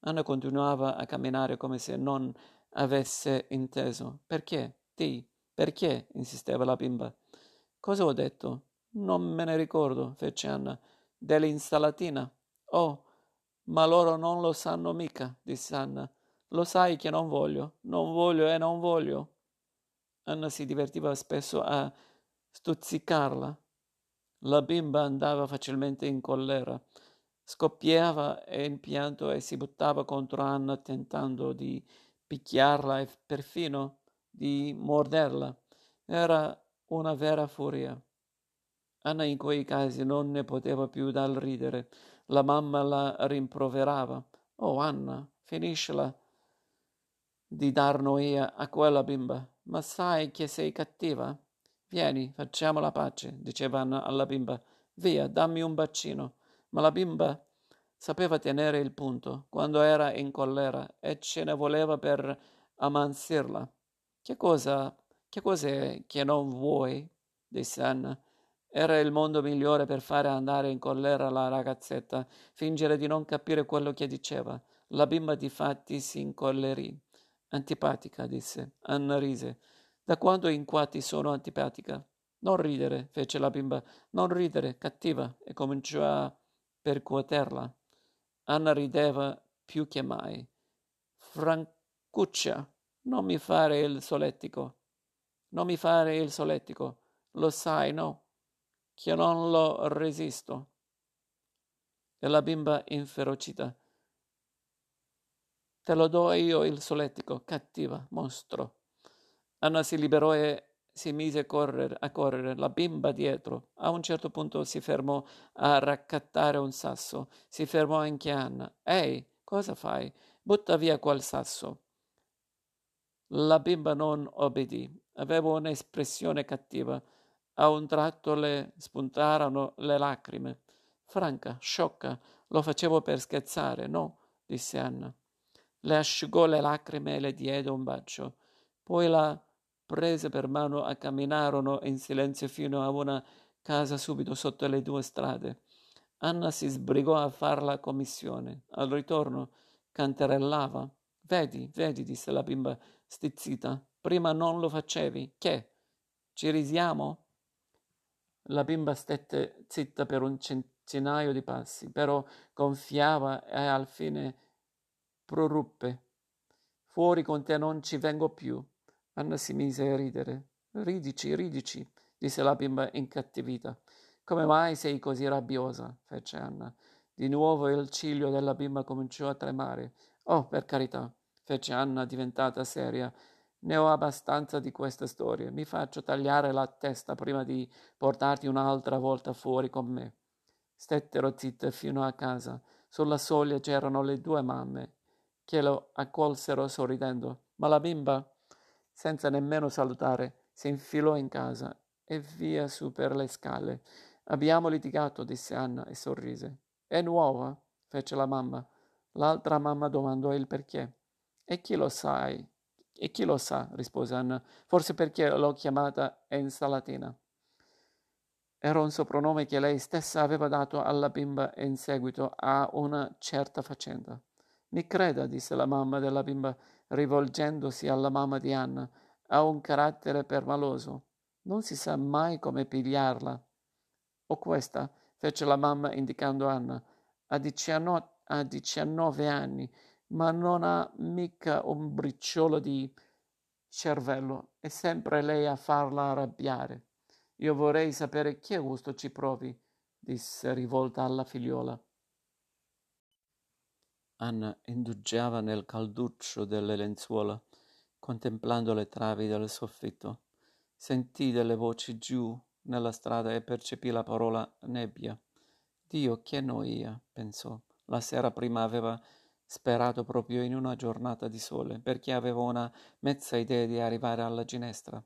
Anna continuava a camminare come se non avesse inteso. Perché? Ti, perché? insisteva la bimba. Cosa ho detto? Non me ne ricordo, fece Anna. Dell'insalatina. Oh, ma loro non lo sanno mica, disse Anna. Lo sai che non voglio, non voglio e non voglio. Anna si divertiva spesso a stuzzicarla, la bimba andava facilmente in collera, scoppiava in pianto e si buttava contro Anna tentando di picchiarla e perfino di morderla. Era una vera furia. Anna in quei casi non ne poteva più dal ridere. La mamma la rimproverava. Oh Anna, finiscila di dar noia a quella bimba. Ma sai che sei cattiva? Vieni, facciamo la pace, diceva Anna alla bimba. Via, dammi un bacino. Ma la bimba sapeva tenere il punto quando era in collera e ce ne voleva per ammansirla. Che cosa, che cos'è che non vuoi? disse Anna. Era il modo migliore per fare andare in collera la ragazzetta, fingere di non capire quello che diceva. La bimba difatti si incollerì. Antipatica, disse. Anna rise. Da quando in qua ti sono antipatica? Non ridere, fece la bimba. Non ridere, cattiva, e cominciò a percuoterla. Anna rideva più che mai. Francuccia, non mi fare il solettico. Non mi fare il solettico. Lo sai, no? Che non lo resisto. E la bimba inferocita. Te lo do io il solettico, cattiva, mostro. Anna si liberò e si mise a correre, a correre, la bimba dietro. A un certo punto si fermò a raccattare un sasso. Si fermò anche Anna. Ehi, cosa fai? Butta via quel sasso. La bimba non obbedì. Aveva un'espressione cattiva. A un tratto le spuntarono le lacrime. Franca, sciocca, lo facevo per scherzare, no? disse Anna. Le asciugò le lacrime e le diede un bacio. Poi la prese per mano e camminarono in silenzio fino a una casa subito sotto le due strade. Anna si sbrigò a far la commissione. Al ritorno canterellava. Vedi, vedi, disse la bimba stizzita. Prima non lo facevi. Che? Ci risiamo? La bimba stette zitta per un centinaio di passi, però gonfiava e al fine proruppe. Fuori con te non ci vengo più. Anna si mise a ridere. Ridici, ridici, disse la bimba incattivita. Come mai sei così rabbiosa? fece Anna. Di nuovo il ciglio della bimba cominciò a tremare. Oh, per carità, fece Anna diventata seria. Ne ho abbastanza di queste storie. Mi faccio tagliare la testa prima di portarti un'altra volta fuori con me. Stettero zitte fino a casa. Sulla soglia c'erano le due mamme, che lo accolsero sorridendo. Ma la bimba senza nemmeno salutare, si infilò in casa e via su per le scale. Abbiamo litigato, disse Anna e sorrise. È nuova? fece la mamma. L'altra mamma domandò il perché. E chi lo sai? E chi lo sa? rispose Anna. Forse perché l'ho chiamata insalatina. Era un soprannome che lei stessa aveva dato alla bimba in seguito a una certa faccenda. Mi creda, disse la mamma della bimba, rivolgendosi alla mamma di Anna, ha un carattere permaloso. Non si sa mai come pigliarla. O questa, fece la mamma indicando Anna, ha, diciannove, ha 19 anni, ma non ha mica un briciolo di cervello. È sempre lei a farla arrabbiare. Io vorrei sapere che gusto ci provi, disse rivolta alla figliola. Anna indugiava nel calduccio delle lenzuola, contemplando le travi del soffitto. Sentì delle voci giù nella strada e percepì la parola nebbia. Dio, che noia, pensò. La sera prima aveva sperato proprio in una giornata di sole, perché aveva una mezza idea di arrivare alla ginestra.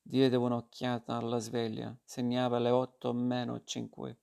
Diede un'occhiata alla sveglia, segnava le otto meno cinque.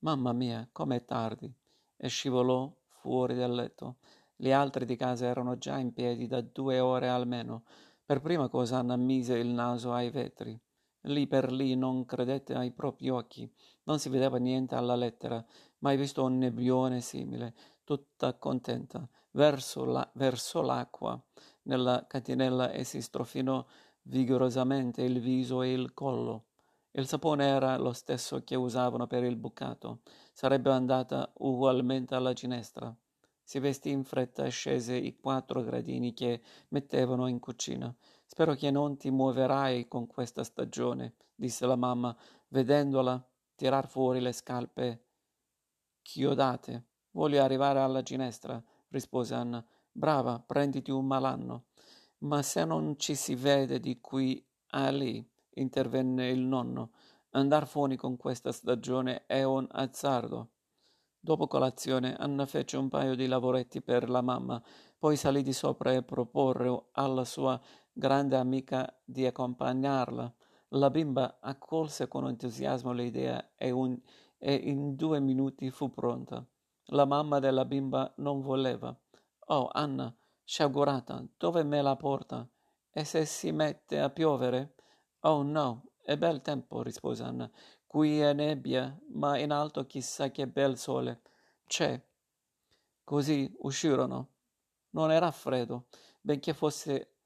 Mamma mia, com'è tardi! E scivolò fuori dal letto. Le altre di casa erano già in piedi da due ore almeno. Per prima cosa Anna mise il naso ai vetri. Lì per lì non credette ai propri occhi. Non si vedeva niente alla lettera, mai visto un nebbione simile. Tutta contenta, verso, la, verso l'acqua nella catinella e si strofinò vigorosamente il viso e il collo. Il sapone era lo stesso che usavano per il bucato. Sarebbe andata ugualmente alla ginestra. Si vestì in fretta e scese i quattro gradini che mettevano in cucina. Spero che non ti muoverai con questa stagione, disse la mamma, vedendola tirar fuori le scarpe chiodate. Voglio arrivare alla ginestra, rispose Anna. Brava, prenditi un malanno. Ma se non ci si vede di qui a lì, intervenne il nonno. Andar fuori con questa stagione è un azzardo. Dopo colazione Anna fece un paio di lavoretti per la mamma, poi salì di sopra e proporre alla sua grande amica di accompagnarla. La bimba accolse con entusiasmo l'idea e, un, e in due minuti fu pronta. La mamma della bimba non voleva. Oh, Anna, sciagurata, dove me la porta? E se si mette a piovere? Oh no, È bel tempo, rispose Anna. Qui è nebbia, ma in alto chissà che bel sole. C'è. Così uscirono. Non era freddo, benché fosse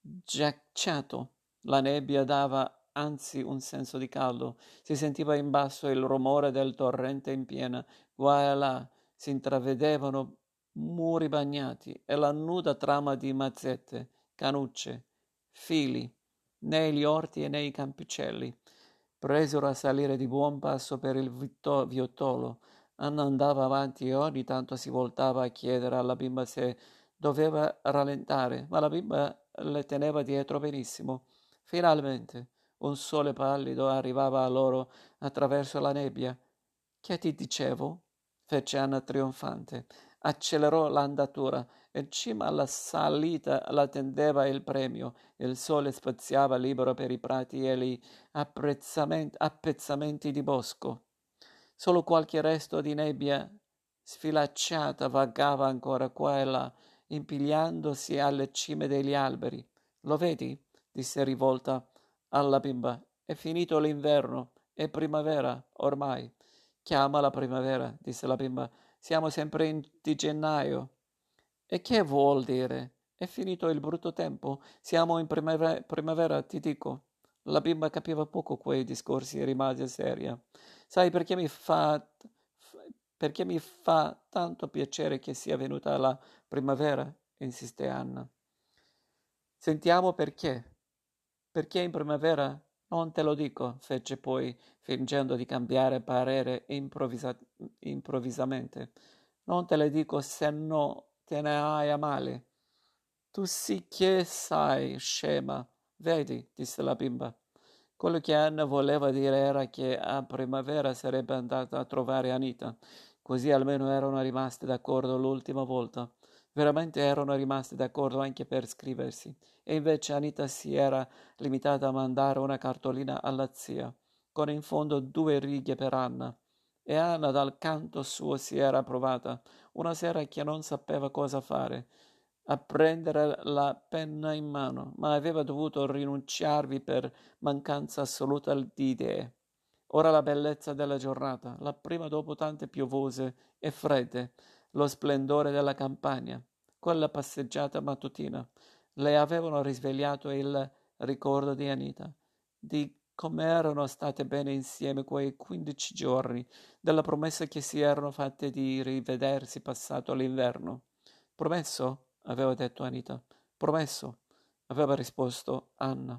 giacciato. La nebbia dava anzi un senso di caldo. Si sentiva in basso il rumore del torrente in piena. Qua e là si intravedevano muri bagnati e la nuda trama di mazzette, canucce, fili, negli orti e nei campicelli. Presero a salire di buon passo per il viottolo. Anna andava avanti e ogni tanto si voltava a chiedere alla bimba se doveva rallentare, ma la bimba le teneva dietro benissimo. Finalmente un sole pallido arrivava a loro attraverso la nebbia. Che ti dicevo? fece Anna trionfante. Accelerò l'andatura in cima alla salita l'attendeva il premio. Il sole spaziava libero per i prati e gli appezzamenti di bosco. Solo qualche resto di nebbia sfilacciata vagava ancora qua e là, impigliandosi alle cime degli alberi. Lo vedi? disse rivolta alla bimba. È finito l'inverno, è primavera ormai. Chiama la primavera, disse la bimba. Siamo sempre in, di gennaio. E che vuol dire? È finito il brutto tempo? Siamo in primavera, primavera, ti dico. La bimba capiva poco quei discorsi e rimase seria. Sai perché mi fa perché mi fa tanto piacere che sia venuta la primavera, insiste Anna. Sentiamo perché. Perché in primavera? Non te lo dico, fece poi, fingendo di cambiare parere improvvisa- improvvisamente. Non te lo dico se no te ne hai a male. Tu sì che sai, scema. Vedi, disse la bimba. Quello che Anna voleva dire era che a primavera sarebbe andata a trovare Anita, così almeno erano rimasti d'accordo l'ultima volta. Veramente erano rimasti d'accordo anche per scriversi, e invece Anita si era limitata a mandare una cartolina alla zia, con in fondo due righe per Anna. E Anna dal canto suo si era provata, una sera che non sapeva cosa fare, a prendere la penna in mano, ma aveva dovuto rinunciarvi per mancanza assoluta di idee. Ora la bellezza della giornata, la prima dopo tante piovose e fredde, lo splendore della campagna, quella passeggiata mattutina, le avevano risvegliato il ricordo di Anita, di come erano state bene insieme quei quindici giorni, della promessa che si erano fatte di rivedersi passato l'inverno. Promesso? aveva detto Anita. Promesso, aveva risposto Anna.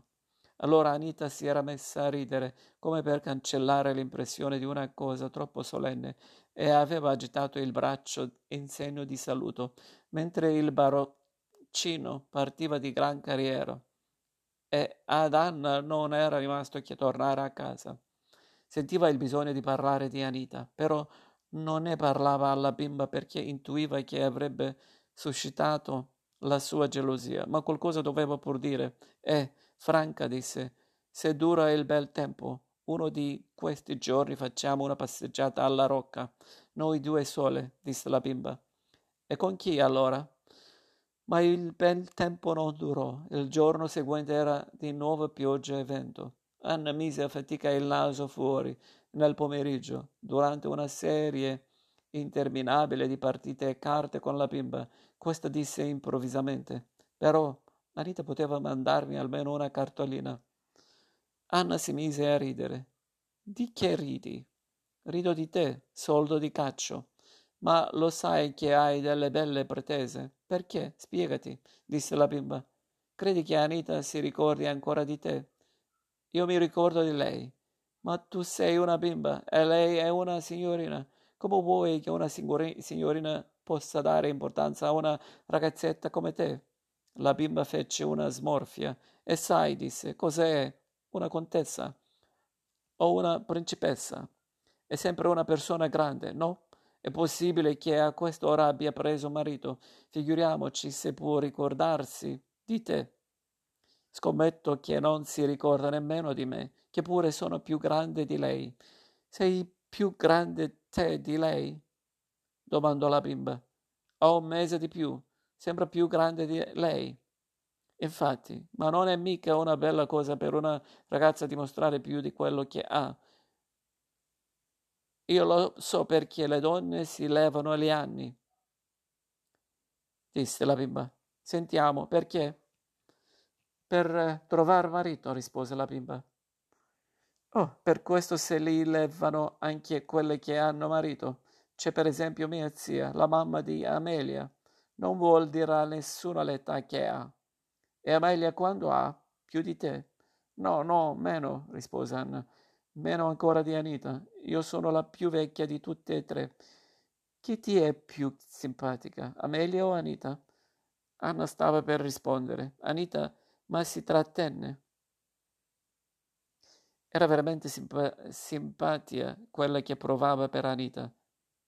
Allora Anita si era messa a ridere, come per cancellare l'impressione di una cosa troppo solenne, e aveva agitato il braccio in segno di saluto, mentre il baroccino partiva di gran carriera e ad Anna non era rimasto che tornare a casa. Sentiva il bisogno di parlare di Anita, però non ne parlava alla bimba perché intuiva che avrebbe suscitato la sua gelosia, ma qualcosa doveva pur dire. E, Franca disse, se dura il bel tempo, uno di questi giorni facciamo una passeggiata alla rocca. Noi due sole, disse la bimba. E con chi allora? Ma il bel tempo non durò. Il giorno seguente era di nuovo pioggia e vento. Anna mise a fatica il naso fuori nel pomeriggio, durante una serie interminabile di partite e carte con la bimba. Questa disse improvvisamente: Però Anita poteva mandarmi almeno una cartolina. Anna si mise a ridere. Di che ridi? Rido di te, soldo di caccio. Ma lo sai che hai delle belle pretese? Perché? Spiegati, disse la bimba. Credi che Anita si ricordi ancora di te? Io mi ricordo di lei. Ma tu sei una bimba e lei è una signorina. Come vuoi che una signorina possa dare importanza a una ragazzetta come te? La bimba fece una smorfia. E sai, disse, cos'è una contessa? O una principessa? È sempre una persona grande, no? È possibile che a quest'ora abbia preso marito. Figuriamoci se può ricordarsi di te. Scommetto che non si ricorda nemmeno di me, che pure sono più grande di lei. Sei più grande te di lei? domandò la bimba. Ho un mese di più. Sembra più grande di lei. Infatti, ma non è mica una bella cosa per una ragazza dimostrare più di quello che ha. Io lo so perché le donne si levano gli anni, disse la bimba. Sentiamo, perché? Per trovare marito, rispose la bimba. Oh, per questo se li levano anche quelle che hanno marito. C'è per esempio mia zia, la mamma di Amelia. Non vuol dire a nessuno l'età che ha. E Amelia quando ha? Più di te? No, no, meno, rispose Anna. Meno ancora di Anita. Io sono la più vecchia di tutte e tre. Chi ti è più simpatica, Amelia o Anita? Anna stava per rispondere. Anita, ma si trattenne. Era veramente simpa- simpatia quella che provava per Anita.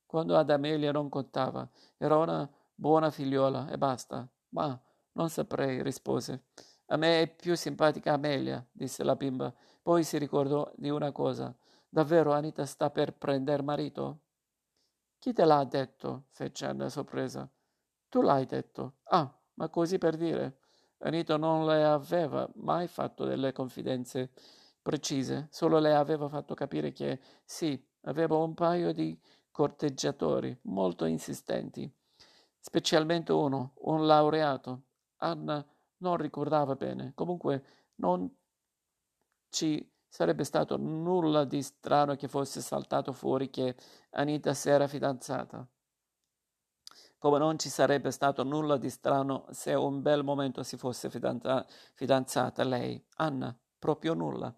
Quando ad Amelia non contava, era una buona figliola e basta. Ma non saprei, rispose. A me è più simpatica Amelia, disse la bimba. Poi si ricordò di una cosa. Davvero Anita sta per prender marito? Chi te l'ha detto? fece Anna sorpresa. Tu l'hai detto. Ah, ma così per dire. Anita non le aveva mai fatto delle confidenze precise, solo le aveva fatto capire che sì, aveva un paio di corteggiatori molto insistenti, specialmente uno, un laureato, Anna non ricordava bene. Comunque non ci sarebbe stato nulla di strano che fosse saltato fuori che Anita si era fidanzata. Come non ci sarebbe stato nulla di strano se un bel momento si fosse fidanza- fidanzata lei, Anna, proprio nulla.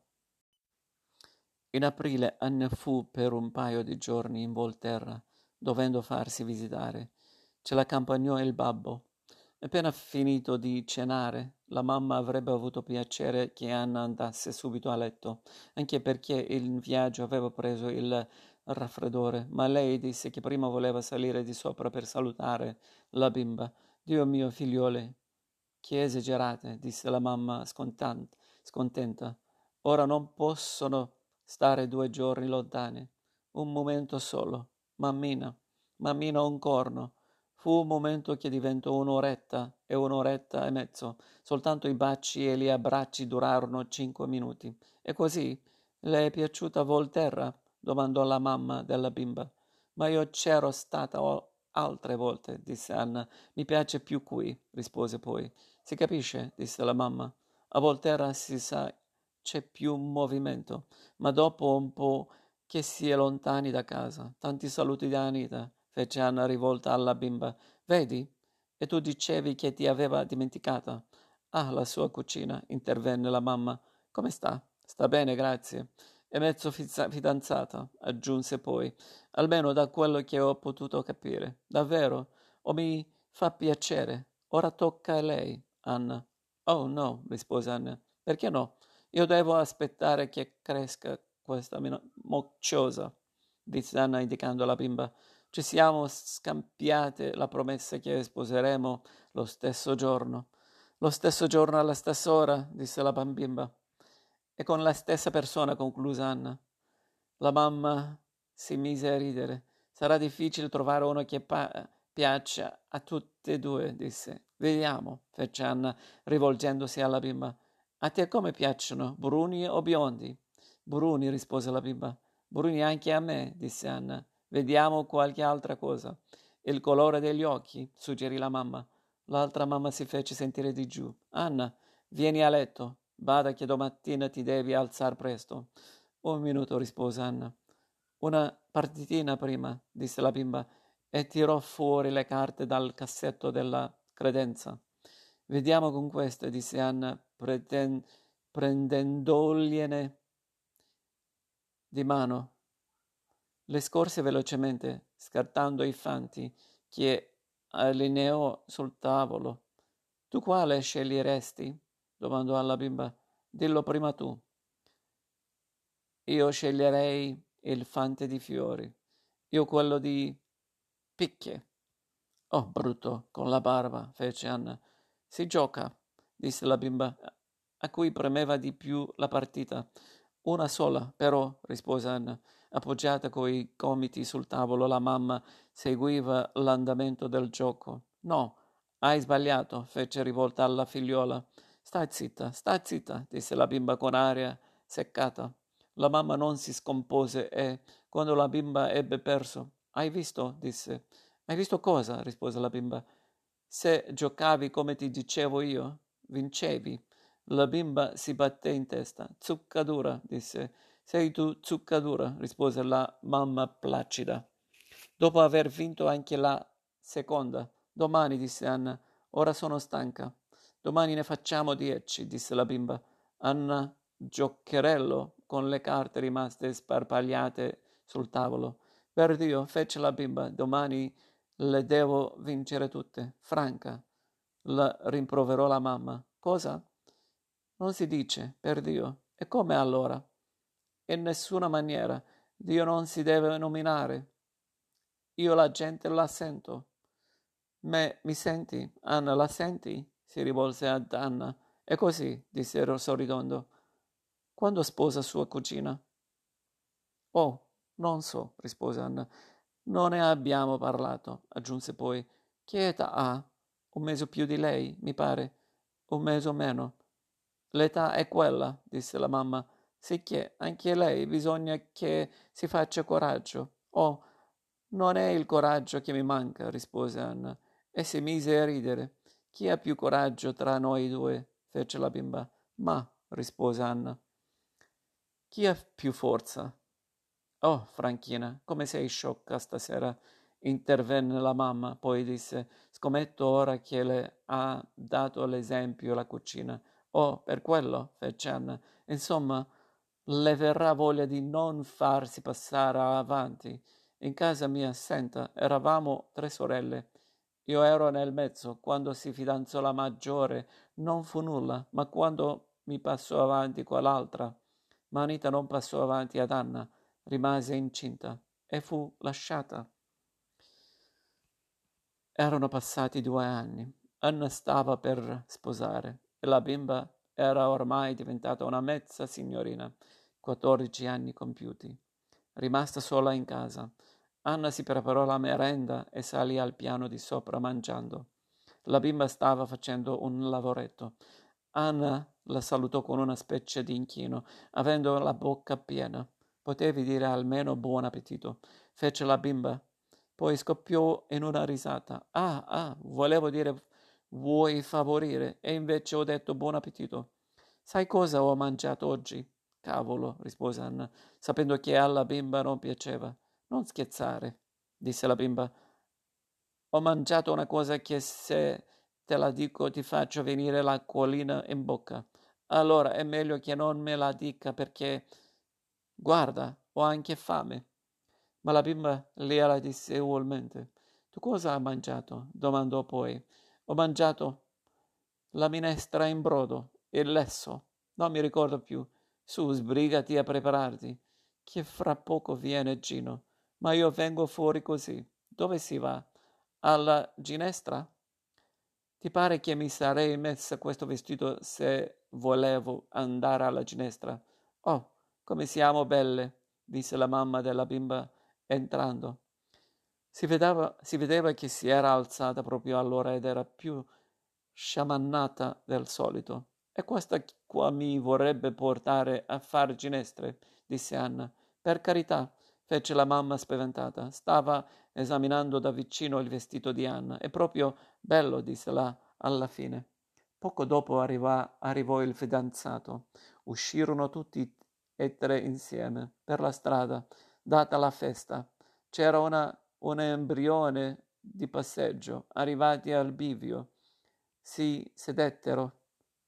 In aprile Anna fu per un paio di giorni in Volterra, dovendo farsi visitare. Ce l'accompagnò il babbo, Appena finito di cenare, la mamma avrebbe avuto piacere che Anna andasse subito a letto, anche perché in viaggio aveva preso il raffreddore, ma lei disse che prima voleva salire di sopra per salutare la bimba. Dio mio, figliole, che esagerate, disse la mamma scontenta. Ora non possono stare due giorni lontane. Un momento solo. Mammina, mammina un corno. Fu un momento che diventò un'oretta e un'oretta e mezzo. Soltanto i baci e gli abbracci durarono cinque minuti. E così le è piaciuta Volterra? domandò la mamma della bimba. Ma io c'ero stata altre volte, disse Anna. Mi piace più qui, rispose poi. Si capisce, disse la mamma. A Volterra si sa c'è più movimento, ma dopo un po' che si è lontani da casa. Tanti saluti da Anita fece Anna rivolta alla bimba. Vedi? E tu dicevi che ti aveva dimenticata. Ah, la sua cucina, intervenne la mamma. Come sta? Sta bene, grazie. È mezzo fidanzata, aggiunse poi, almeno da quello che ho potuto capire. Davvero? O mi fa piacere? Ora tocca a lei, Anna. Oh no, rispose Anna. Perché no? Io devo aspettare che cresca questa mocciosa, disse Anna indicando la bimba. Ci siamo scambiate la promessa che sposeremo lo stesso giorno. Lo stesso giorno alla stessa ora, disse la bambina. E con la stessa persona, concluse Anna. La mamma si mise a ridere. Sarà difficile trovare uno che pa- piaccia a tutte e due, disse. Vediamo, fece Anna, rivolgendosi alla bimba. A te come piacciono, bruni o biondi? Bruni, rispose la bimba. Bruni anche a me, disse Anna. Vediamo qualche altra cosa. Il colore degli occhi, suggerì la mamma. L'altra mamma si fece sentire di giù. Anna, vieni a letto. Bada che domattina ti devi alzare presto. Un minuto, rispose Anna. Una partitina prima, disse la bimba, e tirò fuori le carte dal cassetto della credenza. Vediamo con queste, disse Anna, preten- prendendogliene di mano. Le scorse velocemente, scartando i fanti che allineò sul tavolo. Tu quale sceglieresti? domandò alla bimba. Dillo prima tu. Io sceglierei il fante di fiori. Io quello di picche. Oh, brutto, con la barba, fece Anna. Si gioca, disse la bimba, a cui premeva di più la partita. Una sola, però, rispose Anna. Appoggiata coi gomiti sul tavolo, la mamma seguiva l'andamento del gioco. No, Hai sbagliato, fece rivolta alla figliuola. Stai zitta, stai zitta, disse la bimba con aria seccata. La mamma non si scompose e, quando la bimba ebbe perso, hai visto? disse. Hai visto cosa? rispose la bimba. Se giocavi come ti dicevo io, vincevi. La bimba si batté in testa. Zuccadura, disse. Sei tu zuccadura, rispose la mamma placida. Dopo aver vinto anche la seconda. Domani, disse Anna. Ora sono stanca. Domani ne facciamo dieci, disse la bimba. Anna giocherello con le carte rimaste sparpagliate sul tavolo. Per Dio, fece la bimba, domani le devo vincere tutte. Franca, la rimproverò la mamma. Cosa? Non si dice, per Dio. E come allora? In nessuna maniera. Dio non si deve nominare. Io la gente la sento. Me, mi senti? Anna, la senti? Si rivolse ad Anna. E così, disse sorridendo. Quando sposa sua cugina? Oh, non so, rispose Anna. Non ne abbiamo parlato, aggiunse poi. Che età ha? Un mese più di lei, mi pare. Un mese o meno. L'età è quella, disse la mamma, sicché anche lei bisogna che si faccia coraggio. Oh, non è il coraggio che mi manca, rispose Anna, e si mise a ridere. Chi ha più coraggio tra noi due? fece la bimba. Ma, rispose Anna. Chi ha più forza? Oh, Franchina, come sei sciocca stasera, intervenne la mamma, poi disse, scommetto ora che le ha dato l'esempio la cucina. Oh, per quello, fece Anna. Insomma, le verrà voglia di non farsi passare avanti. In casa mia, senta, eravamo tre sorelle. Io ero nel mezzo. Quando si fidanzò la maggiore non fu nulla, ma quando mi passò avanti quell'altra, Manita non passò avanti ad Anna, rimase incinta e fu lasciata. Erano passati due anni. Anna stava per sposare e la bimba era ormai diventata una mezza signorina, quattordici anni compiuti. Rimasta sola in casa, Anna si preparò la merenda e salì al piano di sopra mangiando. La bimba stava facendo un lavoretto. Anna la salutò con una specie di inchino, avendo la bocca piena. Potevi dire almeno buon appetito. Fece la bimba. Poi scoppiò in una risata. Ah, ah, volevo dire vuoi favorire, e invece ho detto buon appetito. Sai cosa ho mangiato oggi? Cavolo, rispose Anna, sapendo che alla bimba non piaceva. Non scherzare, disse la bimba. Ho mangiato una cosa che se te la dico ti faccio venire l'acquolina in bocca. Allora è meglio che non me la dica perché, guarda, ho anche fame. Ma la bimba le disse ugualmente. Tu cosa hai mangiato? domandò poi. Ho mangiato la minestra in brodo, il lesso. Non mi ricordo più. Su, sbrigati a prepararti, che fra poco viene Gino. Ma io vengo fuori così. Dove si va? Alla ginestra? Ti pare che mi sarei messa questo vestito se volevo andare alla ginestra? Oh, come siamo belle, disse la mamma della bimba entrando. Si vedeva, si vedeva che si era alzata proprio allora ed era più sciamannata del solito. E questa qua mi vorrebbe portare a far ginestre, disse Anna. Per carità, fece la mamma spaventata. Stava esaminando da vicino il vestito di Anna. È proprio bello, disse là alla fine. Poco dopo arrivò, arrivò il fidanzato. Uscirono tutti e tre insieme per la strada, data la festa. C'era una, un embrione di passeggio. Arrivati al bivio, si sedettero.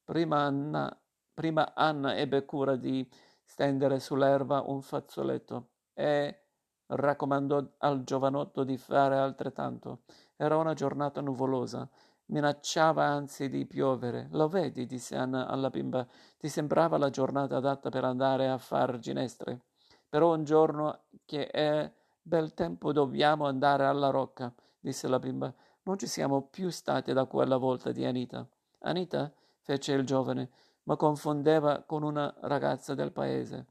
Prima Anna, prima Anna ebbe cura di stendere sull'erba un fazzoletto e raccomandò al giovanotto di fare altrettanto. Era una giornata nuvolosa, minacciava anzi di piovere. Lo vedi, disse Anna alla bimba, ti sembrava la giornata adatta per andare a far ginestre. Però un giorno che è bel tempo dobbiamo andare alla rocca, disse la bimba. Non ci siamo più stati da quella volta di Anita. Anita? fece il giovane, ma confondeva con una ragazza del paese.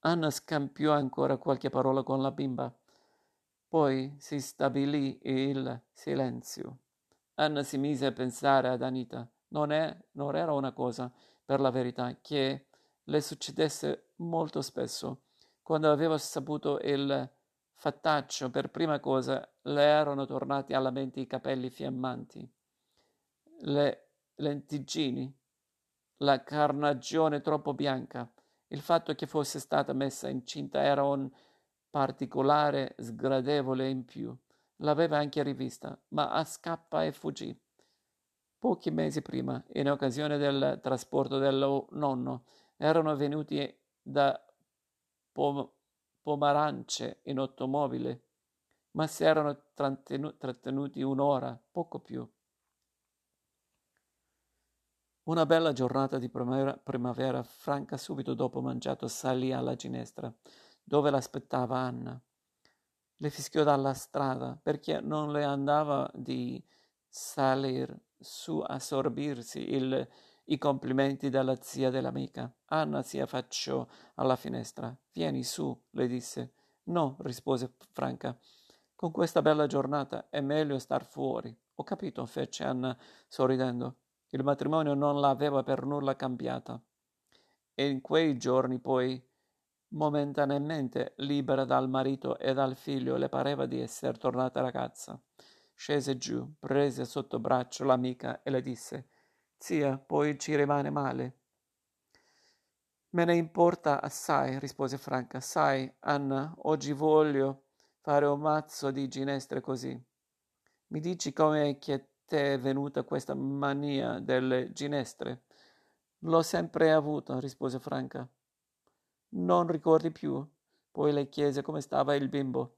Anna scampiò ancora qualche parola con la bimba. Poi si stabilì il silenzio. Anna si mise a pensare ad Anita. Non, è, non era una cosa, per la verità, che le succedesse molto spesso. Quando aveva saputo il fattaccio, per prima cosa le erano tornati alla mente i capelli fiammanti, le lentiggini, la carnagione troppo bianca. Il fatto che fosse stata messa incinta era un particolare sgradevole in più. L'aveva anche rivista, ma a scappa e fuggì. Pochi mesi prima, in occasione del trasporto del nonno, erano venuti da Pom- Pomarance in automobile, ma si erano trattenuti un'ora, poco più. Una bella giornata di primavera, primavera, Franca subito dopo mangiato salì alla ginestra, dove l'aspettava Anna. Le fischiò dalla strada perché non le andava di salir su a sorbirsi il, i complimenti della zia dell'amica. Anna si affacciò alla finestra. Vieni su, le disse. No, rispose Franca. Con questa bella giornata è meglio star fuori. Ho capito, fece Anna sorridendo. Il matrimonio non l'aveva per nulla cambiata. E in quei giorni poi, momentaneamente libera dal marito e dal figlio, le pareva di essere tornata ragazza. Scese giù, prese sotto braccio l'amica e le disse Zia, poi ci rimane male. Me ne importa assai, rispose Franca. Sai, Anna, oggi voglio fare un mazzo di ginestre così. Mi dici come che te è venuta questa mania delle ginestre? L'ho sempre avuta, rispose Franca. Non ricordi più? Poi le chiese come stava il bimbo.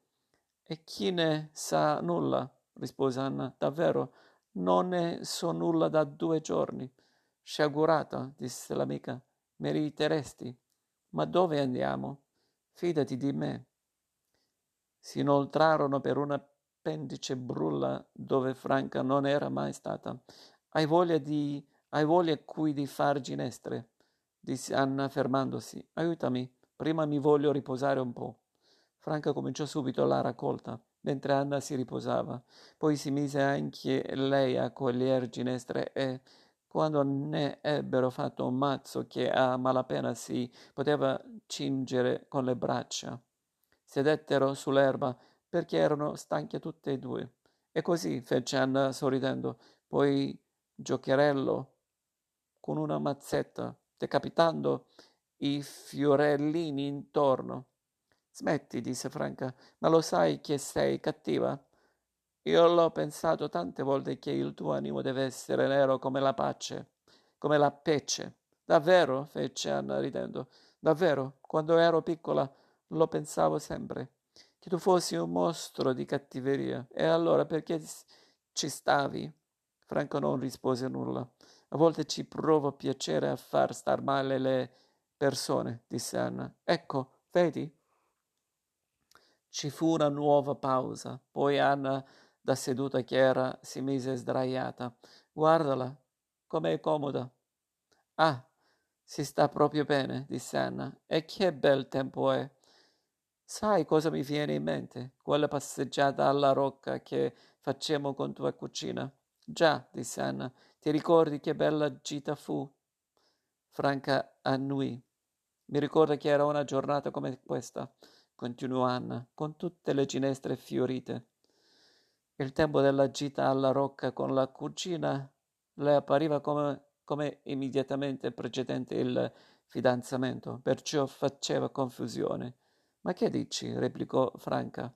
E chi ne sa nulla? rispose Anna. Davvero, non ne so nulla da due giorni. Sciagurata, disse l'amica. Meriteresti. Ma dove andiamo? Fidati di me. Si inoltrarono per una pendice brulla dove Franca non era mai stata. Hai voglia di... hai voglia qui di far ginestre? disse Anna fermandosi. Aiutami, prima mi voglio riposare un po'. Franca cominciò subito la raccolta, mentre Anna si riposava. Poi si mise anche lei a cogliere ginestre e, quando ne ebbero fatto un mazzo che a malapena si poteva cingere con le braccia, sedettero sull'erba perché erano stanche tutte e due. E così fece Anna sorridendo, poi giocherello con una mazzetta, decapitando i fiorellini intorno. Smetti, disse Franca, ma lo sai che sei cattiva? Io l'ho pensato tante volte che il tuo animo deve essere nero come la pace, come la pece. Davvero? fece Anna ridendo. Davvero, quando ero piccola lo pensavo sempre che tu fossi un mostro di cattiveria. E allora perché ci stavi? Franco non rispose nulla. A volte ci provo piacere a far star male le persone, disse Anna. Ecco, vedi? Ci fu una nuova pausa. Poi Anna, da seduta che era, si mise sdraiata. Guardala, com'è comoda. Ah, si sta proprio bene, disse Anna. E che bel tempo è. Sai cosa mi viene in mente? Quella passeggiata alla rocca che facemmo con tua cucina. Già, disse Anna, ti ricordi che bella gita fu? Franca annui. Mi ricorda che era una giornata come questa, continuò Anna, con tutte le ginestre fiorite. Il tempo della gita alla rocca con la cucina le appariva come, come immediatamente precedente il fidanzamento, perciò faceva confusione. Ma che dici? replicò Franca.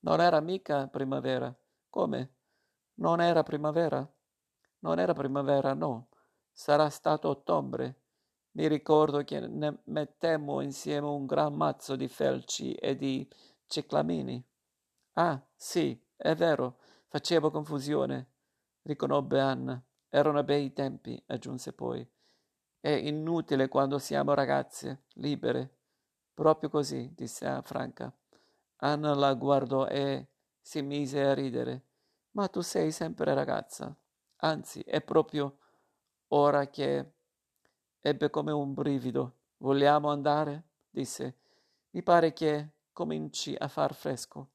Non era mica primavera. Come? Non era primavera? Non era primavera, no. Sarà stato ottobre. Mi ricordo che ne mettemmo insieme un gran mazzo di felci e di ciclamini. Ah, sì, è vero, facevo confusione, riconobbe Anna. Erano bei tempi, aggiunse poi. È inutile quando siamo ragazze, libere. Proprio così, disse a Franca. Anna la guardò e si mise a ridere. Ma tu sei sempre ragazza. Anzi, è proprio ora che ebbe come un brivido. Vogliamo andare? disse. Mi pare che cominci a far fresco.